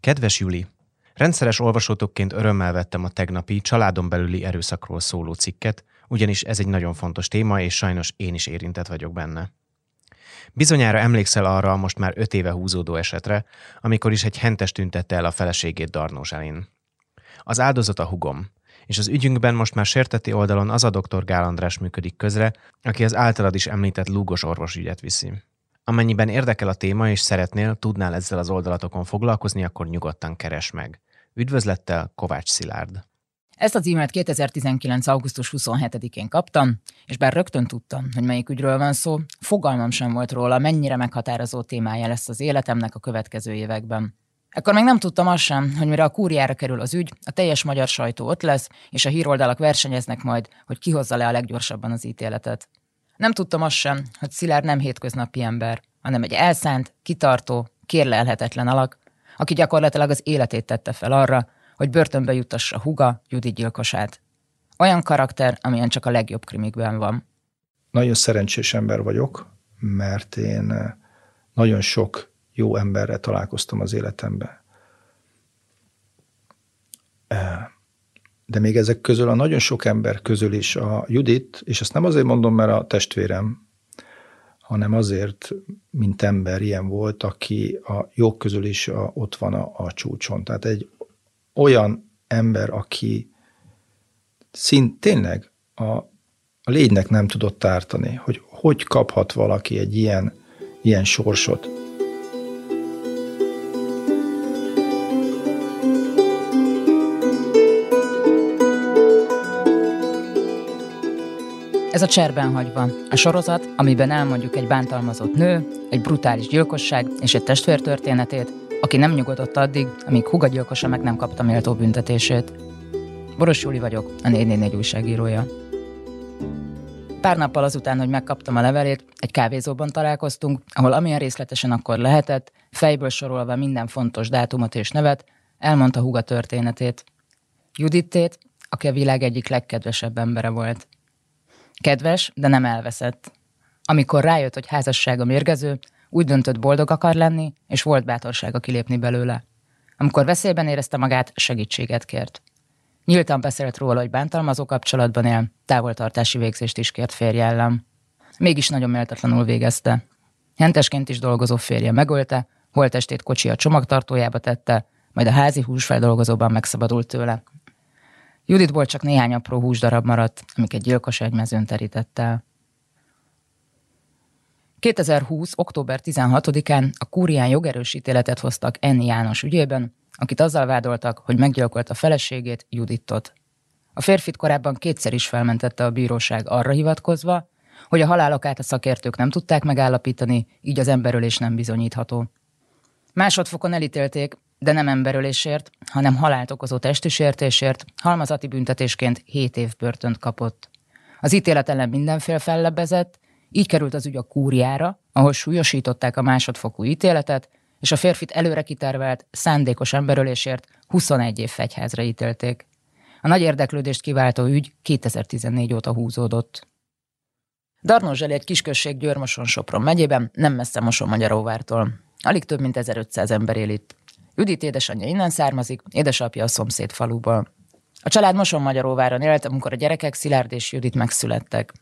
Kedves Juli! Rendszeres olvasótokként örömmel vettem a tegnapi családon belüli erőszakról szóló cikket, ugyanis ez egy nagyon fontos téma, és sajnos én is érintett vagyok benne. Bizonyára emlékszel arra a most már öt éve húzódó esetre, amikor is egy hentes tüntette el a feleségét Darnós Elin. Az áldozat a hugom, és az ügyünkben most már sérteti oldalon az a dr. Gál András működik közre, aki az általad is említett lúgos orvosügyet viszi. Amennyiben érdekel a téma és szeretnél, tudnál ezzel az oldalatokon foglalkozni, akkor nyugodtan keres meg. Üdvözlettel, Kovács Szilárd. Ezt az e-mailt 2019. augusztus 27-én kaptam, és bár rögtön tudtam, hogy melyik ügyről van szó, fogalmam sem volt róla, mennyire meghatározó témája lesz az életemnek a következő években. Ekkor még nem tudtam azt sem, hogy mire a kúriára kerül az ügy, a teljes magyar sajtó ott lesz, és a híroldalak versenyeznek majd, hogy ki hozza le a leggyorsabban az ítéletet. Nem tudtam azt sem, hogy Szilárd nem hétköznapi ember, hanem egy elszánt, kitartó, kérlelhetetlen alak, aki gyakorlatilag az életét tette fel arra, hogy börtönbe juttassa Huga, Judit gyilkosát. Olyan karakter, amilyen csak a legjobb krimikben van. Nagyon szerencsés ember vagyok, mert én eh, nagyon sok jó emberrel találkoztam az életemben. De még ezek közül a nagyon sok ember közül is a Judit, és ezt nem azért mondom, mert a testvérem, hanem azért, mint ember ilyen volt, aki a jók közül is a, ott van a, a csúcson. Tehát egy olyan ember, aki szint tényleg a, a légynek nem tudott ártani, hogy hogy kaphat valaki egy ilyen, ilyen sorsot. Ez a Cserben hagyva, a sorozat, amiben elmondjuk egy bántalmazott nő, egy brutális gyilkosság és egy testvér történetét, aki nem nyugodott addig, amíg Huga gyilkosa meg nem kapta méltó büntetését. Boros Júli vagyok, a 444 újságírója. Pár nappal azután, hogy megkaptam a levelét, egy kávézóban találkoztunk, ahol amilyen részletesen akkor lehetett, fejből sorolva minden fontos dátumot és nevet, elmondta Huga történetét. Judittét, aki a világ egyik legkedvesebb embere volt. Kedves, de nem elveszett. Amikor rájött, hogy házassága mérgező, úgy döntött boldog akar lenni, és volt bátorsága kilépni belőle. Amikor veszélyben érezte magát, segítséget kért. Nyíltan beszélt róla, hogy bántalmazó kapcsolatban él, távoltartási végzést is kért férje ellen. Mégis nagyon méltatlanul végezte. Hentesként is dolgozó férje megölte, holtestét kocsi a csomagtartójába tette, majd a házi húsfeldolgozóban megszabadult tőle. Juditból csak néhány apró húsdarab maradt, gyilkos egy mezőn terített el. 2020. október 16-án a kúrián jogerős ítéletet hoztak Enni János ügyében, akit azzal vádoltak, hogy meggyilkolta feleségét, Judittot. A férfit korábban kétszer is felmentette a bíróság arra hivatkozva, hogy a halálokát a szakértők nem tudták megállapítani, így az emberölés nem bizonyítható. Másodfokon elítélték, de nem emberölésért, hanem halált okozó testi sértésért, halmazati büntetésként 7 év börtönt kapott. Az ítélet ellen mindenfél fellebbezett, így került az ügy a kúriára, ahol súlyosították a másodfokú ítéletet, és a férfit előre kitervelt, szándékos emberölésért 21 év fegyházra ítélték. A nagy érdeklődést kiváltó ügy 2014 óta húzódott. Darnózseli egy kisközség Győrmoson-Sopron megyében, nem messze Moson-Magyaróvártól. Alig több mint 1500 ember él itt. Judit édesanyja innen származik, édesapja a szomszéd faluból. A család Moson-Magyaróváron élt, amikor a gyerekek Szilárd és Judit megszülettek.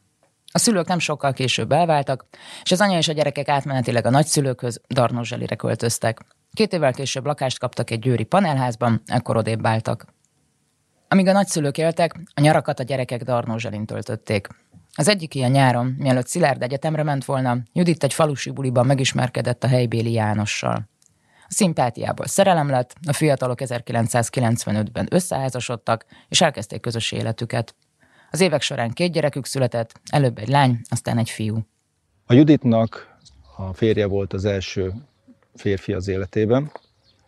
A szülők nem sokkal később elváltak, és az anya és a gyerekek átmenetileg a nagyszülőkhöz Darnózselire költöztek. Két évvel később lakást kaptak egy győri panelházban, ekkor odébb váltak. Amíg a nagyszülők éltek, a nyarakat a gyerekek Darnózselin töltötték. Az egyik ilyen nyáron, mielőtt Szilárd egyetemre ment volna, Judit egy falusi buliban megismerkedett a helybéli Jánossal. A szimpátiából szerelem lett, a fiatalok 1995-ben összeházasodtak, és elkezdték közös életüket. Az évek során két gyerekük született, előbb egy lány, aztán egy fiú. A Juditnak a férje volt az első férfi az életében,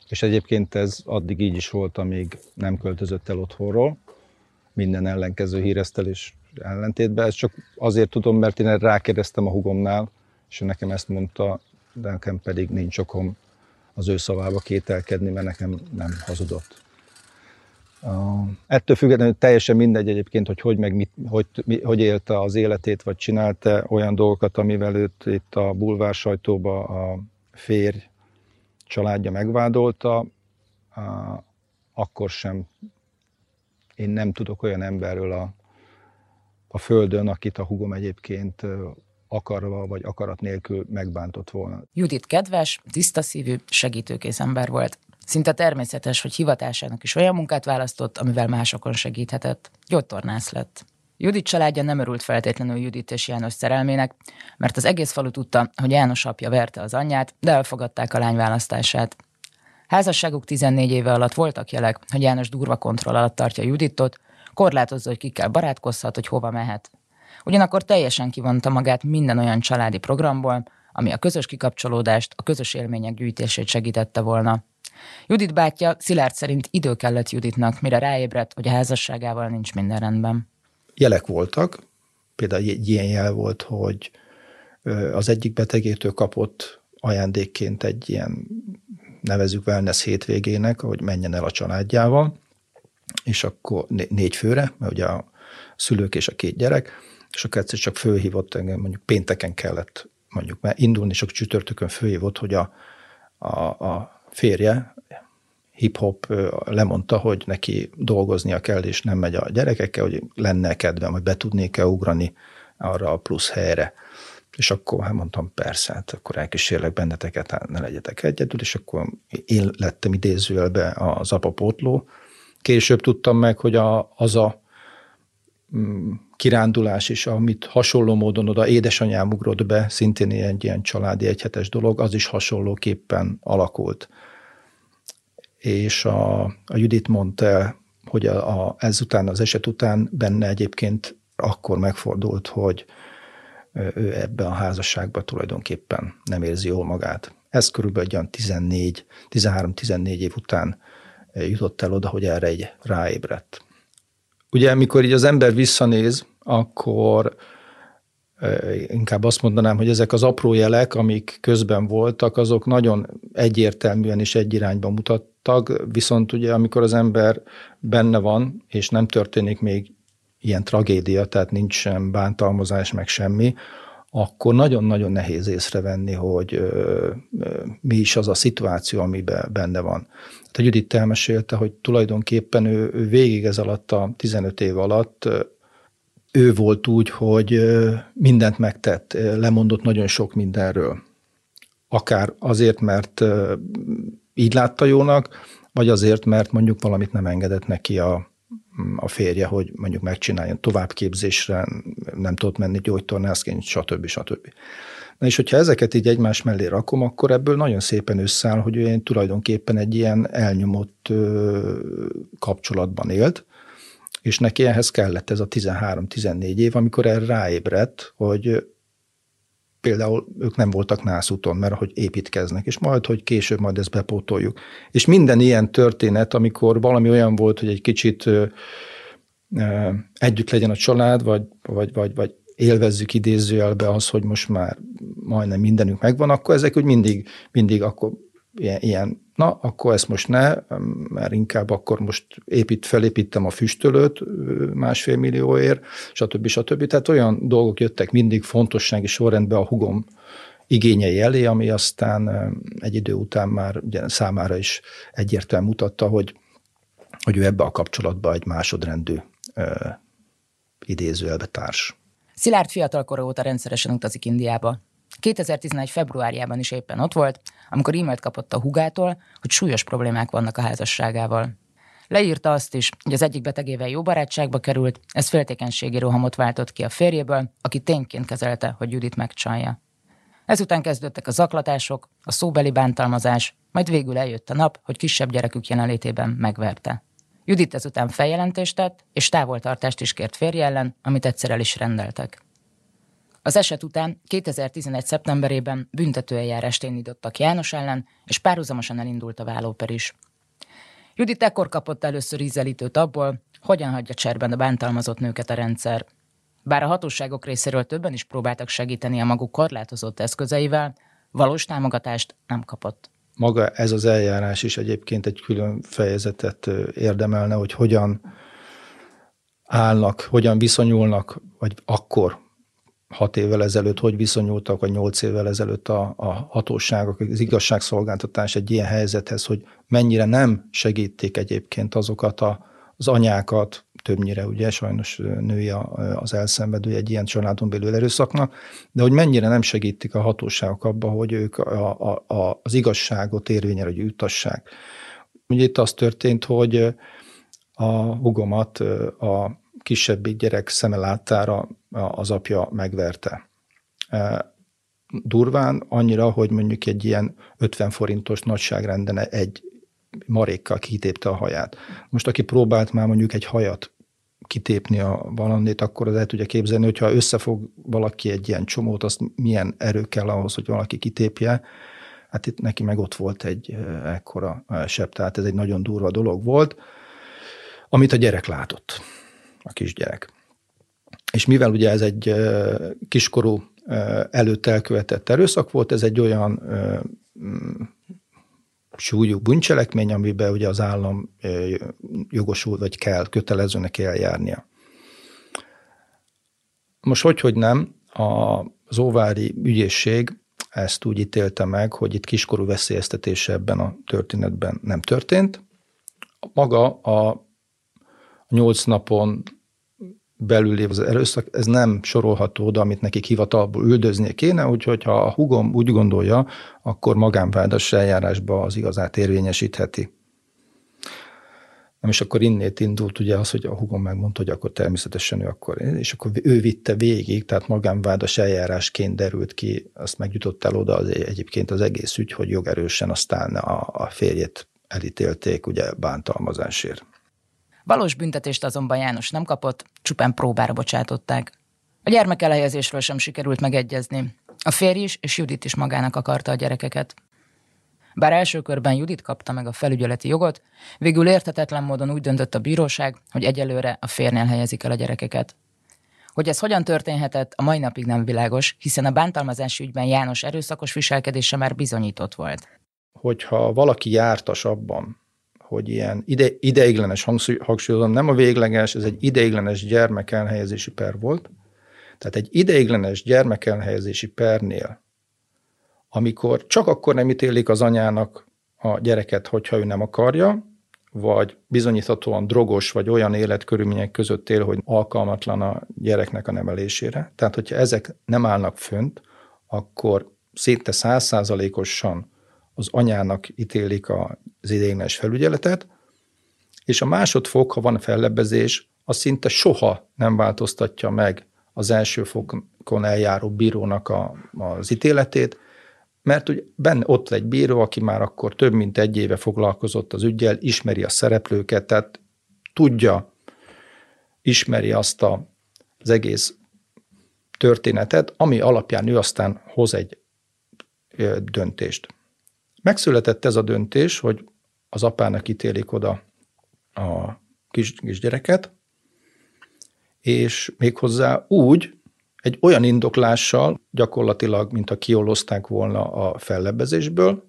és egyébként ez addig így is volt, amíg nem költözött el otthonról, minden ellenkező híresztelés ellentétben. Ezt csak azért tudom, mert én rákérdeztem a hugomnál, és nekem ezt mondta, de nekem pedig nincs okom az ő szavába kételkedni, mert nekem nem hazudott. Ettől függetlenül teljesen mindegy egyébként, hogy hogy, meg mit, hogy, mi, hogy élte az életét, vagy csinálta olyan dolgokat, amivel őt itt a bulvár sajtóba a férj családja megvádolta. akkor sem én nem tudok olyan emberről a, a földön, akit a hugom egyébként akarva vagy akarat nélkül megbántott volna. Judit kedves, tiszta szívű, segítőkész ember volt. Szinte természetes, hogy hivatásának is olyan munkát választott, amivel másokon segíthetett. Gyógytornász lett. Judit családja nem örült feltétlenül Judit és János szerelmének, mert az egész falu tudta, hogy János apja verte az anyját, de elfogadták a lány választását. Házasságuk 14 éve alatt voltak jelek, hogy János durva kontroll alatt tartja Juditot, korlátozza, hogy kikkel barátkozhat, hogy hova mehet. Ugyanakkor teljesen kivonta magát minden olyan családi programból, ami a közös kikapcsolódást, a közös élmények gyűjtését segítette volna. Judit bátyja Szilárd szerint idő kellett Juditnak, mire ráébredt, hogy a házasságával nincs minden rendben. Jelek voltak, például egy ilyen jel volt, hogy az egyik betegétől kapott ajándékként egy ilyen nevezük wellness hétvégének, hogy menjen el a családjával, és akkor négy főre, mert ugye a szülők és a két gyerek, és akkor egyszer csak fölhívott engem, mondjuk pénteken kellett mondjuk mert indulni, és akkor csütörtökön fölhívott, hogy a, a, a férje, hip-hop lemondta, hogy neki dolgoznia kell, és nem megy a gyerekekkel, hogy lenne kedvem, hogy be tudnék-e ugrani arra a plusz helyre. És akkor hát mondtam, persze, hát akkor elkísérlek benneteket, hát ne legyetek egyedül, és akkor én lettem idézőjelbe az apapótló. Később tudtam meg, hogy a, az a kirándulás is, amit hasonló módon oda édesanyám ugrott be, szintén egy ilyen családi egyhetes dolog, az is hasonlóképpen alakult. És a, a Judit mondta hogy a, a, ezután, az eset után benne egyébként akkor megfordult, hogy ő ebbe a házasságban tulajdonképpen nem érzi jól magát. Ez körülbelül olyan 14, 13-14 év után jutott el oda, hogy erre egy ráébredt. Ugye, amikor így az ember visszanéz, akkor inkább azt mondanám, hogy ezek az apró jelek, amik közben voltak, azok nagyon egyértelműen és egy irányba mutattak, viszont ugye amikor az ember benne van, és nem történik még ilyen tragédia, tehát nincs sem bántalmazás, meg semmi, akkor nagyon-nagyon nehéz észrevenni, hogy ö, ö, mi is az a szituáció, amiben benne van. A Judit elmesélte, hogy tulajdonképpen ő, ő végig ez alatt a 15 év alatt ő volt úgy, hogy mindent megtett, lemondott nagyon sok mindenről. Akár azért, mert így látta jónak, vagy azért, mert mondjuk valamit nem engedett neki a, a férje, hogy mondjuk megcsináljon továbbképzésre, nem tudott menni gyógytornászként, stb. stb. Na és hogyha ezeket így egymás mellé rakom, akkor ebből nagyon szépen összeáll, hogy ő tulajdonképpen egy ilyen elnyomott kapcsolatban élt, és neki ehhez kellett ez a 13-14 év, amikor erre ráébredt, hogy például ők nem voltak nászúton, mert hogy építkeznek, és majd, hogy később majd ezt bepótoljuk. És minden ilyen történet, amikor valami olyan volt, hogy egy kicsit együtt legyen a család, vagy, vagy, vagy, vagy élvezzük idézőjelbe az, hogy most már majdnem mindenünk megvan, akkor ezek úgy mindig, mindig akkor ilyen, ilyen na, akkor ezt most ne, mert inkább akkor most épít, felépítem a füstölőt másfél millióért, stb. stb. Tehát olyan dolgok jöttek mindig fontossági sorrendben a hugom igényei elé, ami aztán egy idő után már ugye számára is egyértelműen mutatta, hogy, hogy ő ebbe a kapcsolatba egy másodrendű idézőjelbe társ. Szilárd fiatalkora óta rendszeresen utazik Indiába. 2011. februárjában is éppen ott volt, amikor e-mailt kapott a hugától, hogy súlyos problémák vannak a házasságával. Leírta azt is, hogy az egyik betegével jó barátságba került, ez féltékenységi rohamot váltott ki a férjéből, aki tényként kezelte, hogy Judit megcsalja. Ezután kezdődtek a zaklatások, a szóbeli bántalmazás, majd végül eljött a nap, hogy kisebb gyerekük jelenlétében megverte. Judit ezután feljelentést tett, és távoltartást is kért férje ellen, amit egyszer el is rendeltek. Az eset után 2011. szeptemberében büntetőeljárást indítottak János ellen, és párhuzamosan elindult a vállóper is. Judit ekkor kapott először ízelítőt abból, hogyan hagyja cserben a bántalmazott nőket a rendszer. Bár a hatóságok részéről többen is próbáltak segíteni a maguk korlátozott eszközeivel, valós támogatást nem kapott. Maga ez az eljárás is egyébként egy külön fejezetet érdemelne, hogy hogyan állnak, hogyan viszonyulnak, vagy akkor hat évvel ezelőtt hogy viszonyultak, vagy nyolc évvel ezelőtt a, a hatóságok, az igazságszolgáltatás egy ilyen helyzethez, hogy mennyire nem segítik egyébként azokat a, az anyákat, többnyire ugye sajnos női az elszenvedő egy ilyen családon belül erőszaknak, de hogy mennyire nem segítik a hatóságok abba, hogy ők a, a, a, az igazságot érvényre jutassák. Ugye itt az történt, hogy a hugomat a kisebbik gyerek szeme láttára az apja megverte. Durván annyira, hogy mondjuk egy ilyen 50 forintos nagyságrenden egy marékkal kitépte a haját. Most aki próbált már mondjuk egy hajat kitépni a valamit, akkor az el tudja képzelni, hogyha összefog valaki egy ilyen csomót, azt milyen erő kell ahhoz, hogy valaki kitépje. Hát itt neki meg ott volt egy ekkora sebb, tehát ez egy nagyon durva dolog volt, amit a gyerek látott, a kisgyerek. És mivel ugye ez egy kiskorú előtt elkövetett erőszak volt, ez egy olyan súlyú bűncselekmény, amiben ugye az állam jogosult, vagy kell kötelezőnek eljárnia. Most hogy, hogy nem, az óvári ügyészség ezt úgy ítélte meg, hogy itt kiskorú veszélyeztetése ebben a történetben nem történt. Maga a nyolc napon belül az erőszak, ez nem sorolható oda, amit nekik hivatalból üldöznie kéne, úgyhogy ha a hugom úgy gondolja, akkor magánvádas eljárásba az igazát érvényesítheti. Nem, és akkor innét indult ugye az, hogy a hugom megmondta, hogy akkor természetesen ő akkor, és akkor ő vitte végig, tehát magánvádas eljárásként derült ki, azt megjutott el oda az, egyébként az egész ügy, hogy jogerősen aztán a, a férjét elítélték ugye bántalmazásért. Valós büntetést azonban János nem kapott, csupán próbára bocsátották. A gyermek elhelyezésről sem sikerült megegyezni. A férj is és Judit is magának akarta a gyerekeket. Bár első körben Judit kapta meg a felügyeleti jogot, végül értetetlen módon úgy döntött a bíróság, hogy egyelőre a férnél helyezik el a gyerekeket. Hogy ez hogyan történhet, a mai napig nem világos, hiszen a bántalmazási ügyben János erőszakos viselkedése már bizonyított volt. Hogyha valaki jártas abban, hogy ilyen ide, ideiglenes, hangsúlyozom, nem a végleges, ez egy ideiglenes gyermekelhelyezési per volt. Tehát egy ideiglenes gyermekelhelyezési pernél, amikor csak akkor nem ítélik az anyának a gyereket, hogyha ő nem akarja, vagy bizonyíthatóan drogos, vagy olyan életkörülmények között él, hogy alkalmatlan a gyereknek a nevelésére. Tehát, hogyha ezek nem állnak fönt, akkor szinte százszázalékosan az anyának ítélik az idéglenes felügyeletet, és a másodfok, ha van fellebbezés, az szinte soha nem változtatja meg az első fokon eljáró bírónak a, az ítéletét, mert ugye benne ott egy bíró, aki már akkor több mint egy éve foglalkozott az ügyel, ismeri a szereplőket, tehát tudja, ismeri azt a, az egész történetet, ami alapján ő aztán hoz egy döntést. Megszületett ez a döntés, hogy az apának ítélik oda a kis, kisgyereket, és méghozzá úgy, egy olyan indoklással, gyakorlatilag, mint a kiolozták volna a fellebbezésből,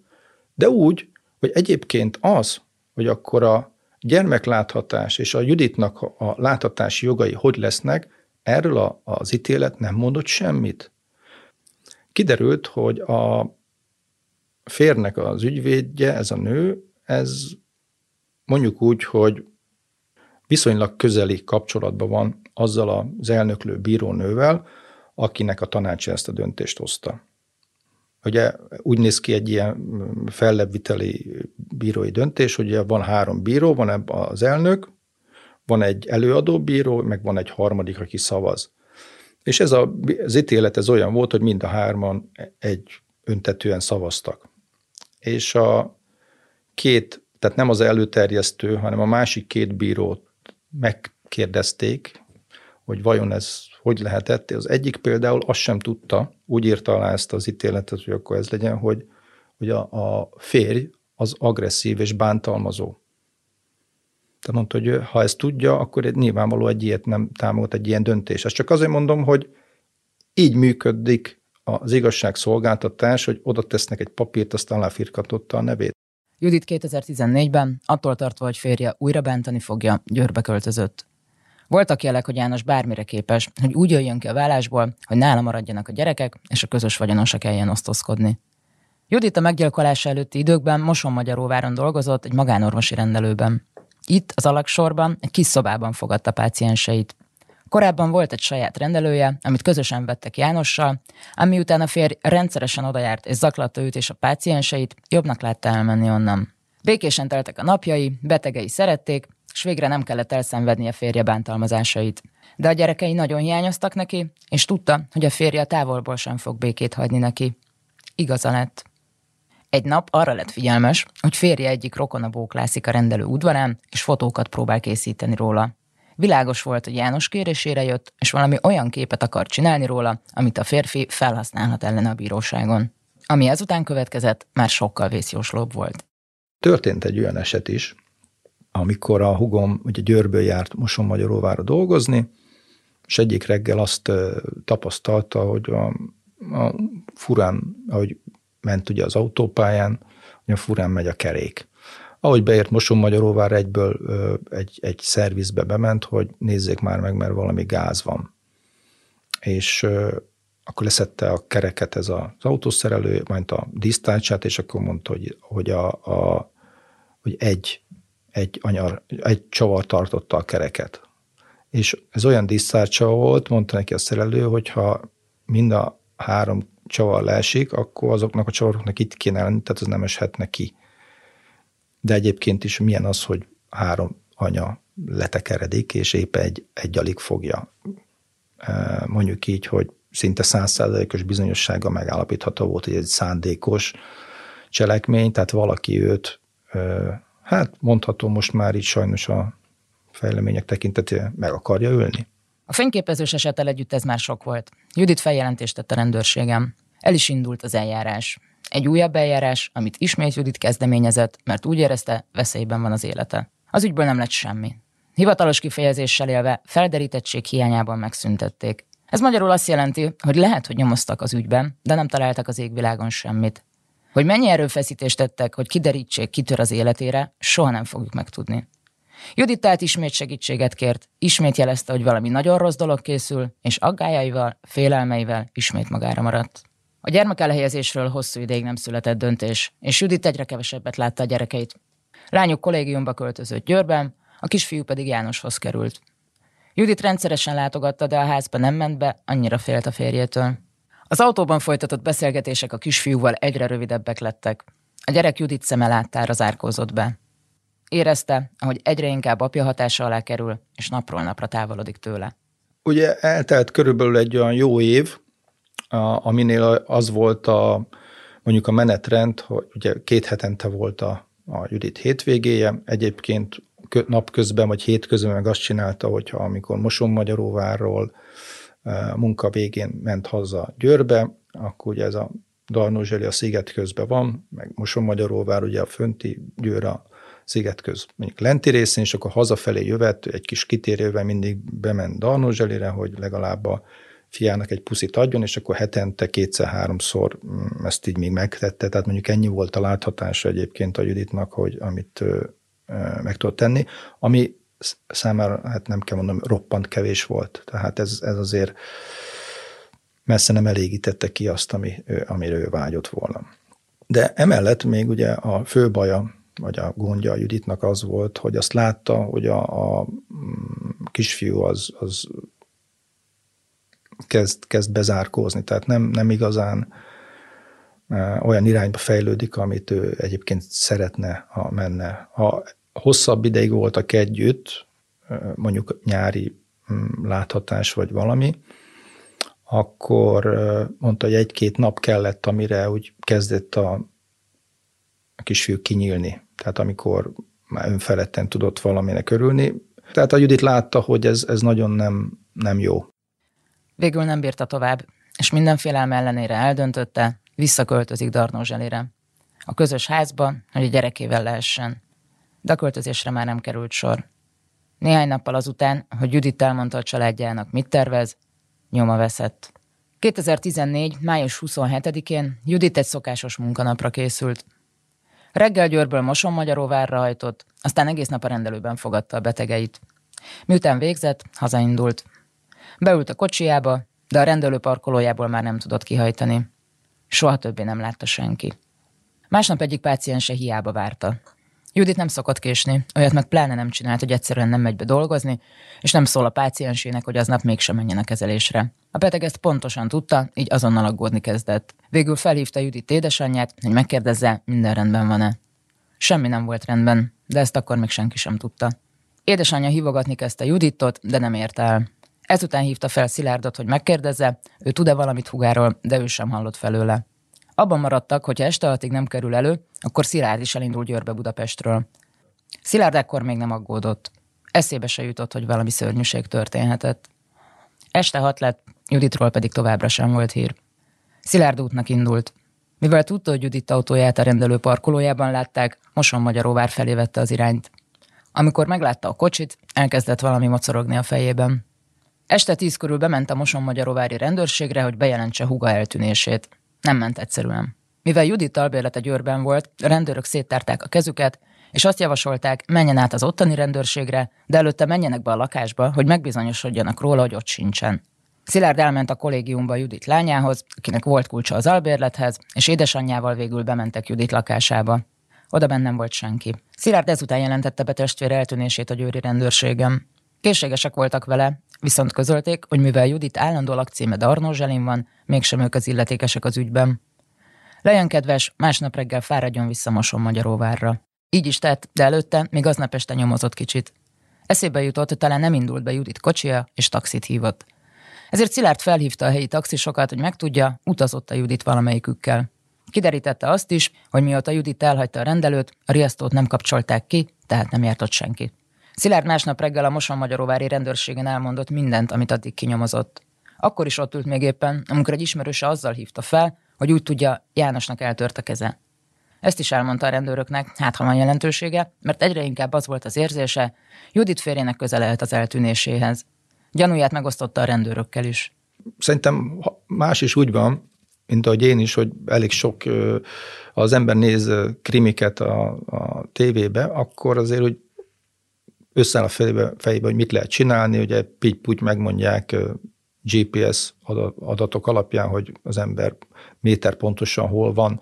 de úgy, hogy egyébként az, hogy akkor a gyermekláthatás és a Juditnak a láthatási jogai hogy lesznek, erről a, az ítélet nem mondott semmit. Kiderült, hogy a férnek az ügyvédje, ez a nő, ez mondjuk úgy, hogy viszonylag közeli kapcsolatban van azzal az elnöklő bírónővel, akinek a tanácsa ezt a döntést hozta. Ugye úgy néz ki egy ilyen fellebbviteli bírói döntés, hogy van három bíró, van az elnök, van egy előadó bíró, meg van egy harmadik, aki szavaz. És ez a, az ítélet ez olyan volt, hogy mind a hárman egy öntetően szavaztak és a két, tehát nem az előterjesztő, hanem a másik két bírót megkérdezték, hogy vajon ez hogy lehetett. Az egyik például azt sem tudta, úgy írta alá ezt az ítéletet, hogy akkor ez legyen, hogy, hogy a, a férj az agresszív és bántalmazó. Tehát mondta, hogy ha ezt tudja, akkor nyilvánvaló egy ilyet nem támogat egy ilyen döntés. Ezt csak azért mondom, hogy így működik az igazságszolgáltatás, hogy oda tesznek egy papírt, aztán aláfirkatotta a nevét. Judit 2014-ben, attól tartva, hogy férje újra bántani fogja, Győrbe költözött. Voltak jelek, hogy János bármire képes, hogy úgy jöjjön ki a vállásból, hogy nála maradjanak a gyerekek, és a közös vagyonosa kelljen osztozkodni. Judit a meggyilkolása előtti időkben Moson-Magyaróváron dolgozott egy magánorvosi rendelőben. Itt, az alaksorban, egy kis szobában fogadta pácienseit. Korábban volt egy saját rendelője, amit közösen vettek Jánossal, ami után a férj rendszeresen odajárt és zaklatta őt és a pácienseit, jobbnak látta elmenni onnan. Békésen teltek a napjai, betegei szerették, és végre nem kellett elszenvedni a férje bántalmazásait. De a gyerekei nagyon hiányoztak neki, és tudta, hogy a férje távolból sem fog békét hagyni neki. Igaza lett. Egy nap arra lett figyelmes, hogy férje egyik rokona bóklászik a rendelő udvarán, és fotókat próbál készíteni róla. Világos volt, hogy János kérésére jött, és valami olyan képet akar csinálni róla, amit a férfi felhasználhat ellen a bíróságon. Ami ezután következett, már sokkal vészjóslóbb volt. Történt egy olyan eset is, amikor a hugom ugye Győrből járt Moson-Magyaróvára dolgozni, és egyik reggel azt tapasztalta, hogy a, a furán, ahogy ment ugye az autópályán, hogy a furán megy a kerék. Ahogy beért Moson-Magyaróvára egyből egy, egy szervizbe bement, hogy nézzék már meg, mert valami gáz van. És akkor leszette a kereket ez az autószerelő, majd a disztárcsát, és akkor mondta, hogy, hogy, a, a, hogy egy egy, anyar, egy csavar tartotta a kereket. És ez olyan disztárcsavar volt, mondta neki a szerelő, hogy ha mind a három csavar leesik, akkor azoknak a csavaroknak itt kéne lenni, tehát az nem eshetne ki. De egyébként is milyen az, hogy három anya letekeredik, és épp egy, egy alig fogja. Mondjuk így, hogy szinte százszázalékos bizonyossága megállapítható volt, hogy egy szándékos cselekmény, tehát valaki őt hát mondható most már így sajnos a fejlemények tekintetében meg akarja ölni. A fényképezős esettel együtt ez már sok volt. Judit feljelentést tett a rendőrségem. El is indult az eljárás. Egy újabb eljárás, amit ismét Judit kezdeményezett, mert úgy érezte, veszélyben van az élete. Az ügyből nem lett semmi. Hivatalos kifejezéssel élve felderítettség hiányában megszüntették. Ez magyarul azt jelenti, hogy lehet, hogy nyomoztak az ügyben, de nem találtak az égvilágon semmit. Hogy mennyi erőfeszítést tettek, hogy kiderítsék, kitör az életére, soha nem fogjuk megtudni. Judit tehát ismét segítséget kért, ismét jelezte, hogy valami nagyon rossz dolog készül, és aggájaival, félelmeivel ismét magára maradt. A gyermek elhelyezésről hosszú ideig nem született döntés, és Judit egyre kevesebbet látta a gyerekeit. Lányok kollégiumba költözött Győrben, a kisfiú pedig Jánoshoz került. Judit rendszeresen látogatta, de a házba nem ment be, annyira félt a férjétől. Az autóban folytatott beszélgetések a kisfiúval egyre rövidebbek lettek. A gyerek Judit szeme láttára zárkózott be. Érezte, hogy egyre inkább apja hatása alá kerül, és napról napra távolodik tőle. Ugye eltelt körülbelül egy olyan jó év, aminél az volt a, mondjuk a menetrend, hogy ugye két hetente volt a, a Judit hétvégéje, egyébként napközben vagy hétközben meg azt csinálta, hogyha amikor Moson Magyaróvárról, munka végén ment haza Győrbe, akkor ugye ez a Darnózseli a sziget közben van, meg Moson-Magyaróvár ugye a fönti Győr a sziget köz, mondjuk lenti részén, és akkor hazafelé jövet, egy kis kitérővel mindig bement Darnózselire, hogy legalább a fiának egy puszit adjon, és akkor hetente kétszer-háromszor mm, ezt így még megtette, tehát mondjuk ennyi volt a láthatása egyébként a Juditnak, hogy amit meg tudott tenni, ami számára, hát nem kell mondanom, roppant kevés volt. Tehát ez, ez azért messze nem elégítette ki azt, ami, amire ő vágyott volna. De emellett még ugye a fő baja, vagy a gondja a Juditnak az volt, hogy azt látta, hogy a, a mm, kisfiú az, az kezd, kezd bezárkózni, tehát nem, nem igazán olyan irányba fejlődik, amit ő egyébként szeretne, ha menne. Ha hosszabb ideig voltak együtt, mondjuk nyári mm, láthatás vagy valami, akkor mondta, hogy egy-két nap kellett, amire úgy kezdett a, a kisfiú kinyílni. Tehát amikor már önfeledten tudott valaminek örülni. Tehát a Judit látta, hogy ez, ez nagyon nem, nem jó. Végül nem bírta tovább, és mindenféle ellenére eldöntötte, visszaköltözik Darnózselére. A közös házba, hogy a gyerekével lehessen de a költözésre már nem került sor. Néhány nappal azután, hogy Judit elmondta a családjának, mit tervez, nyoma veszett. 2014. május 27-én Judit egy szokásos munkanapra készült. Reggel Győrből Moson Magyaróvárra hajtott, aztán egész nap a rendelőben fogadta a betegeit. Miután végzett, hazaindult. Beült a kocsiába, de a rendelő parkolójából már nem tudott kihajtani. Soha többé nem látta senki. Másnap egyik páciense hiába várta. Judit nem szokott késni, olyat meg pláne nem csinált, hogy egyszerűen nem megy be dolgozni, és nem szól a páciensének, hogy aznap mégsem menjen a kezelésre. A beteg ezt pontosan tudta, így azonnal aggódni kezdett. Végül felhívta Judit édesanyját, hogy megkérdezze, minden rendben van-e. Semmi nem volt rendben, de ezt akkor még senki sem tudta. Édesanyja hívogatni kezdte Juditot, de nem ért el. Ezután hívta fel Szilárdot, hogy megkérdezze, ő tud-e valamit hugáról, de ő sem hallott felőle. Abban maradtak, hogy ha este hatig nem kerül elő, akkor Szilárd is elindul Győrbe Budapestről. Szilárd ekkor még nem aggódott. Eszébe se jutott, hogy valami szörnyűség történhetett. Este hat lett, Juditról pedig továbbra sem volt hír. Szilárd útnak indult. Mivel tudta, hogy Judit autóját a rendelő parkolójában látták, Moson Magyaróvár felé vette az irányt. Amikor meglátta a kocsit, elkezdett valami mocorogni a fejében. Este tíz körül bement a Moson Magyaróvári rendőrségre, hogy bejelentse huga eltűnését. Nem ment egyszerűen. Mivel Judit albérlete Győrben volt, a rendőrök széttárták a kezüket, és azt javasolták, menjen át az ottani rendőrségre, de előtte menjenek be a lakásba, hogy megbizonyosodjanak róla, hogy ott sincsen. Szilárd elment a kollégiumba Judit lányához, akinek volt kulcsa az albérlethez, és édesanyjával végül bementek Judit lakásába. Oda bennem volt senki. Szilárd ezután jelentette be testvér eltűnését a győri rendőrségem. Készségesek voltak vele, viszont közölték, hogy mivel Judit állandó lakcíme Darnó Zselin van, mégsem ők az illetékesek az ügyben. Legyen kedves, másnap reggel fáradjon vissza Moson Magyaróvárra. Így is tett, de előtte még aznap este nyomozott kicsit. Eszébe jutott, hogy talán nem indult be Judit kocsia, és taxit hívott. Ezért Szilárd felhívta a helyi taxisokat, hogy megtudja, utazott a Judit valamelyikükkel. Kiderítette azt is, hogy mióta Judit elhagyta a rendelőt, a riasztót nem kapcsolták ki, tehát nem járt ott senki. Szilárd másnap reggel a Moson Magyaróvári rendőrségen elmondott mindent, amit addig kinyomozott. Akkor is ott ült még éppen, amikor egy ismerőse azzal hívta fel, hogy úgy tudja, Jánosnak eltört a keze. Ezt is elmondta a rendőröknek, hát ha van jelentősége, mert egyre inkább az volt az érzése, Judit férjének köze lehet az eltűnéséhez. Gyanúját megosztotta a rendőrökkel is. Szerintem más is úgy van, mint ahogy én is, hogy elég sok az ember néz krimiket a, a tévébe, akkor azért, hogy összeáll a fejébe, fejébe, hogy mit lehet csinálni, ugye pitty megmondják GPS adatok alapján, hogy az ember méter pontosan hol van.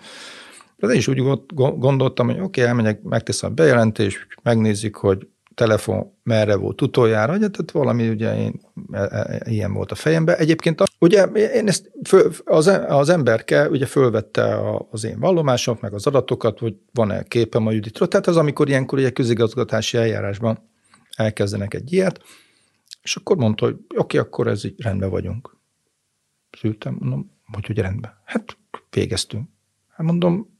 De én is úgy gondoltam, hogy oké, okay, elmegyek, megteszem a bejelentést, megnézik, hogy telefon merre volt utoljára, ugye, tehát valami ugye én, e, e, ilyen volt a fejemben. Egyébként ugye én ezt föl, az, az emberke ugye fölvette az én vallomásomat, meg az adatokat, hogy van-e képem a Juditról. Tehát az, amikor ilyenkor ugye közigazgatási eljárásban elkezdenek egy ilyet, és akkor mondta, hogy oké, akkor ez így rendben vagyunk. Szültem, mondom, hogy hogy rendben. Hát végeztünk. Hát mondom,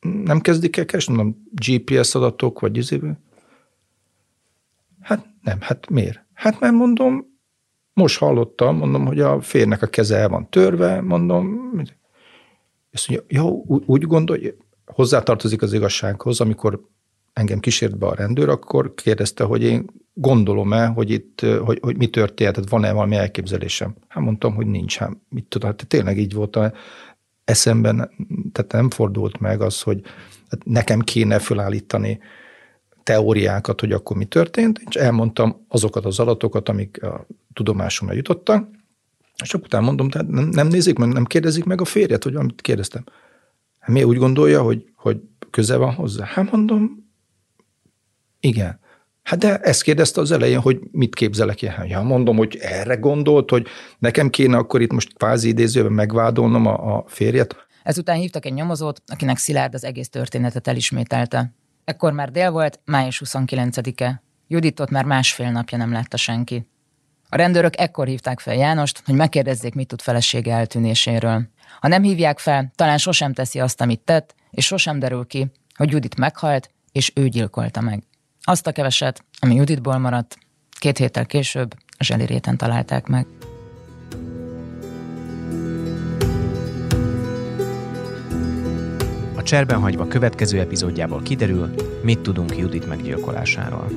nem kezdik el keresni, mondom, GPS adatok, vagy izével. Hát nem, hát miért? Hát mert mondom, most hallottam, mondom, hogy a férnek a keze el van törve, mondom, ezt mondja, jó, úgy gondolja, hozzátartozik az igazsághoz, amikor engem kísért be a rendőr, akkor kérdezte, hogy én gondolom-e, hogy itt, hogy, hogy mi történt, tehát van-e valami elképzelésem. Hát mondtam, hogy nincs, hát mit tudom, hát tényleg így volt a eszemben, tehát nem fordult meg az, hogy hát nekem kéne felállítani teóriákat, hogy akkor mi történt, és elmondtam azokat az adatokat, amik a tudomásomra jutottak, és akkor utána mondom, tehát nem, nem nézik meg, nem kérdezik meg a férjet, hogy amit kérdeztem. Hát mi úgy gondolja, hogy, hogy köze van hozzá? Hát mondom, igen. Hát de ezt kérdezte az elején, hogy mit képzelek ilyen. Ja, mondom, hogy erre gondolt, hogy nekem kéne akkor itt most kvázi idézőben megvádolnom a, a férjet. Ezután hívtak egy nyomozót, akinek Szilárd az egész történetet elismételte. Ekkor már dél volt, május 29-e. Juditot már másfél napja nem látta senki. A rendőrök ekkor hívták fel Jánost, hogy megkérdezzék, mit tud felesége eltűnéséről. Ha nem hívják fel, talán sosem teszi azt, amit tett, és sosem derül ki, hogy Judit meghalt, és ő gyilkolta meg. Azt a keveset, ami Juditból maradt, két héttel később a zseliréten találták meg. A cserben hagyva következő epizódjából kiderül, mit tudunk Judit meggyilkolásáról.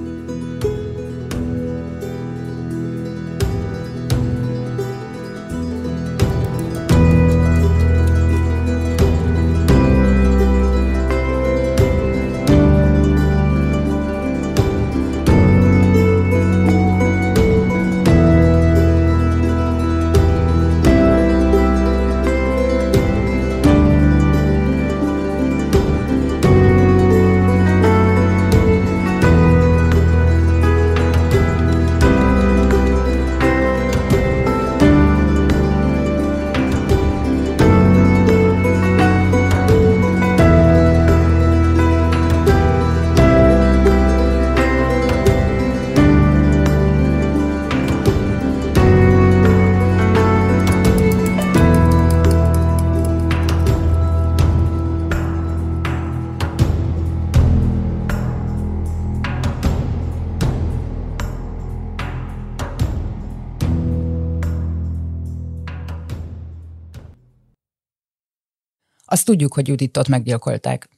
Azt tudjuk, hogy Juditot meggyilkolták.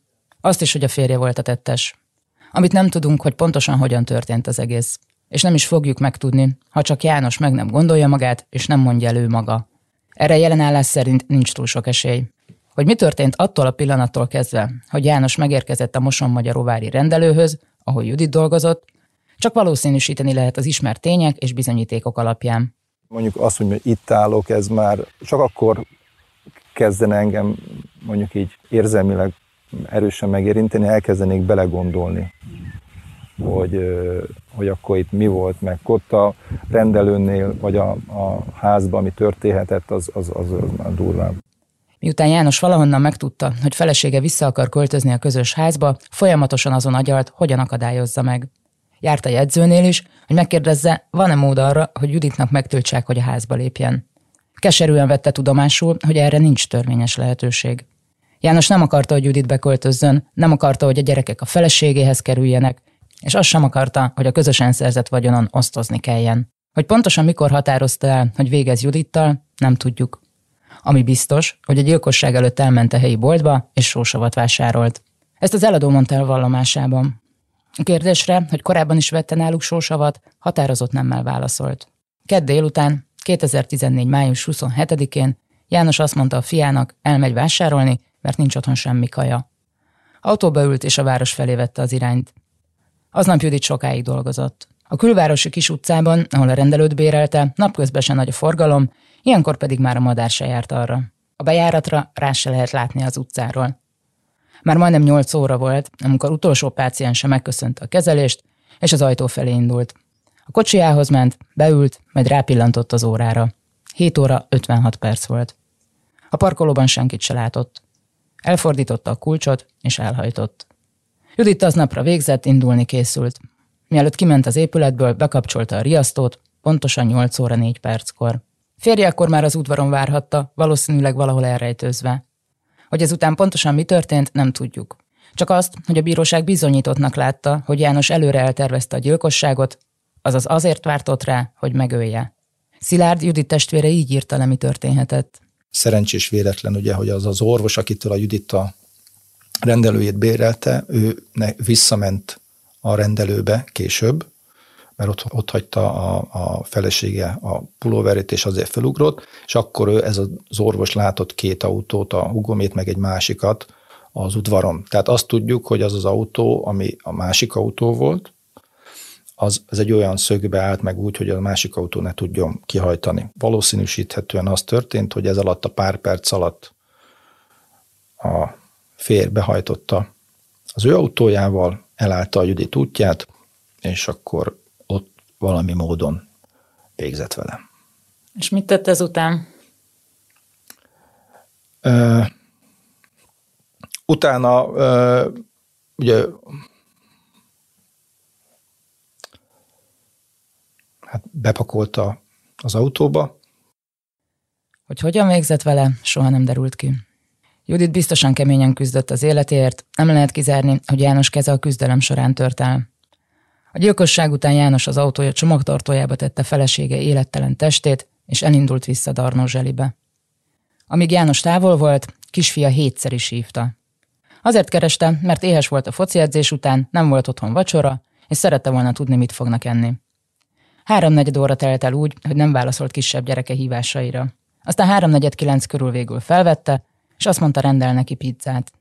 Azt is, hogy a férje volt a tettes. Amit nem tudunk, hogy pontosan hogyan történt az egész. És nem is fogjuk megtudni, ha csak János meg nem gondolja magát, és nem mondja elő maga. Erre jelenállás szerint nincs túl sok esély. Hogy mi történt attól a pillanattól kezdve, hogy János megérkezett a Moson Magyaróvári rendelőhöz, ahol Judit dolgozott, csak valószínűsíteni lehet az ismert tények és bizonyítékok alapján. Mondjuk azt, hogy itt állok, ez már csak akkor kezdene engem mondjuk így érzelmileg erősen megérinteni, elkezdenék belegondolni, hogy, hogy akkor itt mi volt, meg ott a rendelőnél, vagy a, a házban, ami történhetett, az, az, az, az már durvább. Miután János valahonnan megtudta, hogy felesége vissza akar költözni a közös házba, folyamatosan azon agyalt, hogyan akadályozza meg. Járt a jegyzőnél is, hogy megkérdezze, van-e mód arra, hogy Juditnak megtöltsák, hogy a házba lépjen. Keserűen vette tudomásul, hogy erre nincs törvényes lehetőség. János nem akarta, hogy Judit beköltözzön, nem akarta, hogy a gyerekek a feleségéhez kerüljenek, és azt sem akarta, hogy a közösen szerzett vagyonon osztozni kelljen. Hogy pontosan mikor határozta el, hogy végez Judittal, nem tudjuk. Ami biztos, hogy a gyilkosság előtt elment a helyi boltba, és sósavat vásárolt. Ezt az eladó mondta el vallomásában. A kérdésre, hogy korábban is vette náluk sósavat, határozott nemmel válaszolt. Kedd délután, 2014. május 27-én János azt mondta a fiának, elmegy vásárolni, mert nincs otthon semmi kaja. Autóba ült, és a város felé vette az irányt. Aznap Judit sokáig dolgozott. A külvárosi kis utcában, ahol a rendelőt bérelte, napközben sem nagy a forgalom, ilyenkor pedig már a madár se járt arra. A bejáratra rá se lehet látni az utcáról. Már majdnem nyolc óra volt, amikor utolsó páciense megköszönte a kezelést, és az ajtó felé indult. A kocsiához ment, beült, majd rápillantott az órára. 7 óra 56 perc volt. A parkolóban senkit se látott. Elfordította a kulcsot, és elhajtott. Judit aznapra végzett, indulni készült. Mielőtt kiment az épületből, bekapcsolta a riasztót, pontosan 8 óra 4 perckor. Férje akkor már az udvaron várhatta, valószínűleg valahol elrejtőzve. Hogy ezután pontosan mi történt, nem tudjuk. Csak azt, hogy a bíróság bizonyítottnak látta, hogy János előre eltervezte a gyilkosságot, azaz azért vártott rá, hogy megölje. Szilárd Judit testvére így írta le, mi történhetett. Szerencsés véletlen ugye, hogy az az orvos, akitől a Judit a rendelőjét bérelte, ő visszament a rendelőbe később, mert ott, ott hagyta a, a felesége a pulóverét, és azért felugrott, és akkor ő, ez az orvos látott két autót, a hugomét, meg egy másikat az udvaron. Tehát azt tudjuk, hogy az az autó, ami a másik autó volt, az, az egy olyan szögbe állt meg úgy, hogy a másik autó ne tudjon kihajtani. Valószínűsíthetően az történt, hogy ez alatt a pár perc alatt a férj behajtotta az ő autójával, elállta a Judit útját, és akkor ott valami módon végzett vele. És mit tett ezután? Uh, utána uh, ugye hát bepakolta az autóba. Hogy hogyan végzett vele, soha nem derült ki. Judit biztosan keményen küzdött az életéért, nem lehet kizárni, hogy János keze a küzdelem során tört el. A gyilkosság után János az autója csomagtartójába tette felesége élettelen testét, és elindult vissza Darnó Zselibe. Amíg János távol volt, kisfia hétszer is hívta. Azért kereste, mert éhes volt a foci edzés után, nem volt otthon vacsora, és szerette volna tudni, mit fognak enni. Háromnegyed óra telt el úgy, hogy nem válaszolt kisebb gyereke hívásaira. Aztán háromnegyed kilenc körül végül felvette, és azt mondta, rendel neki pizzát.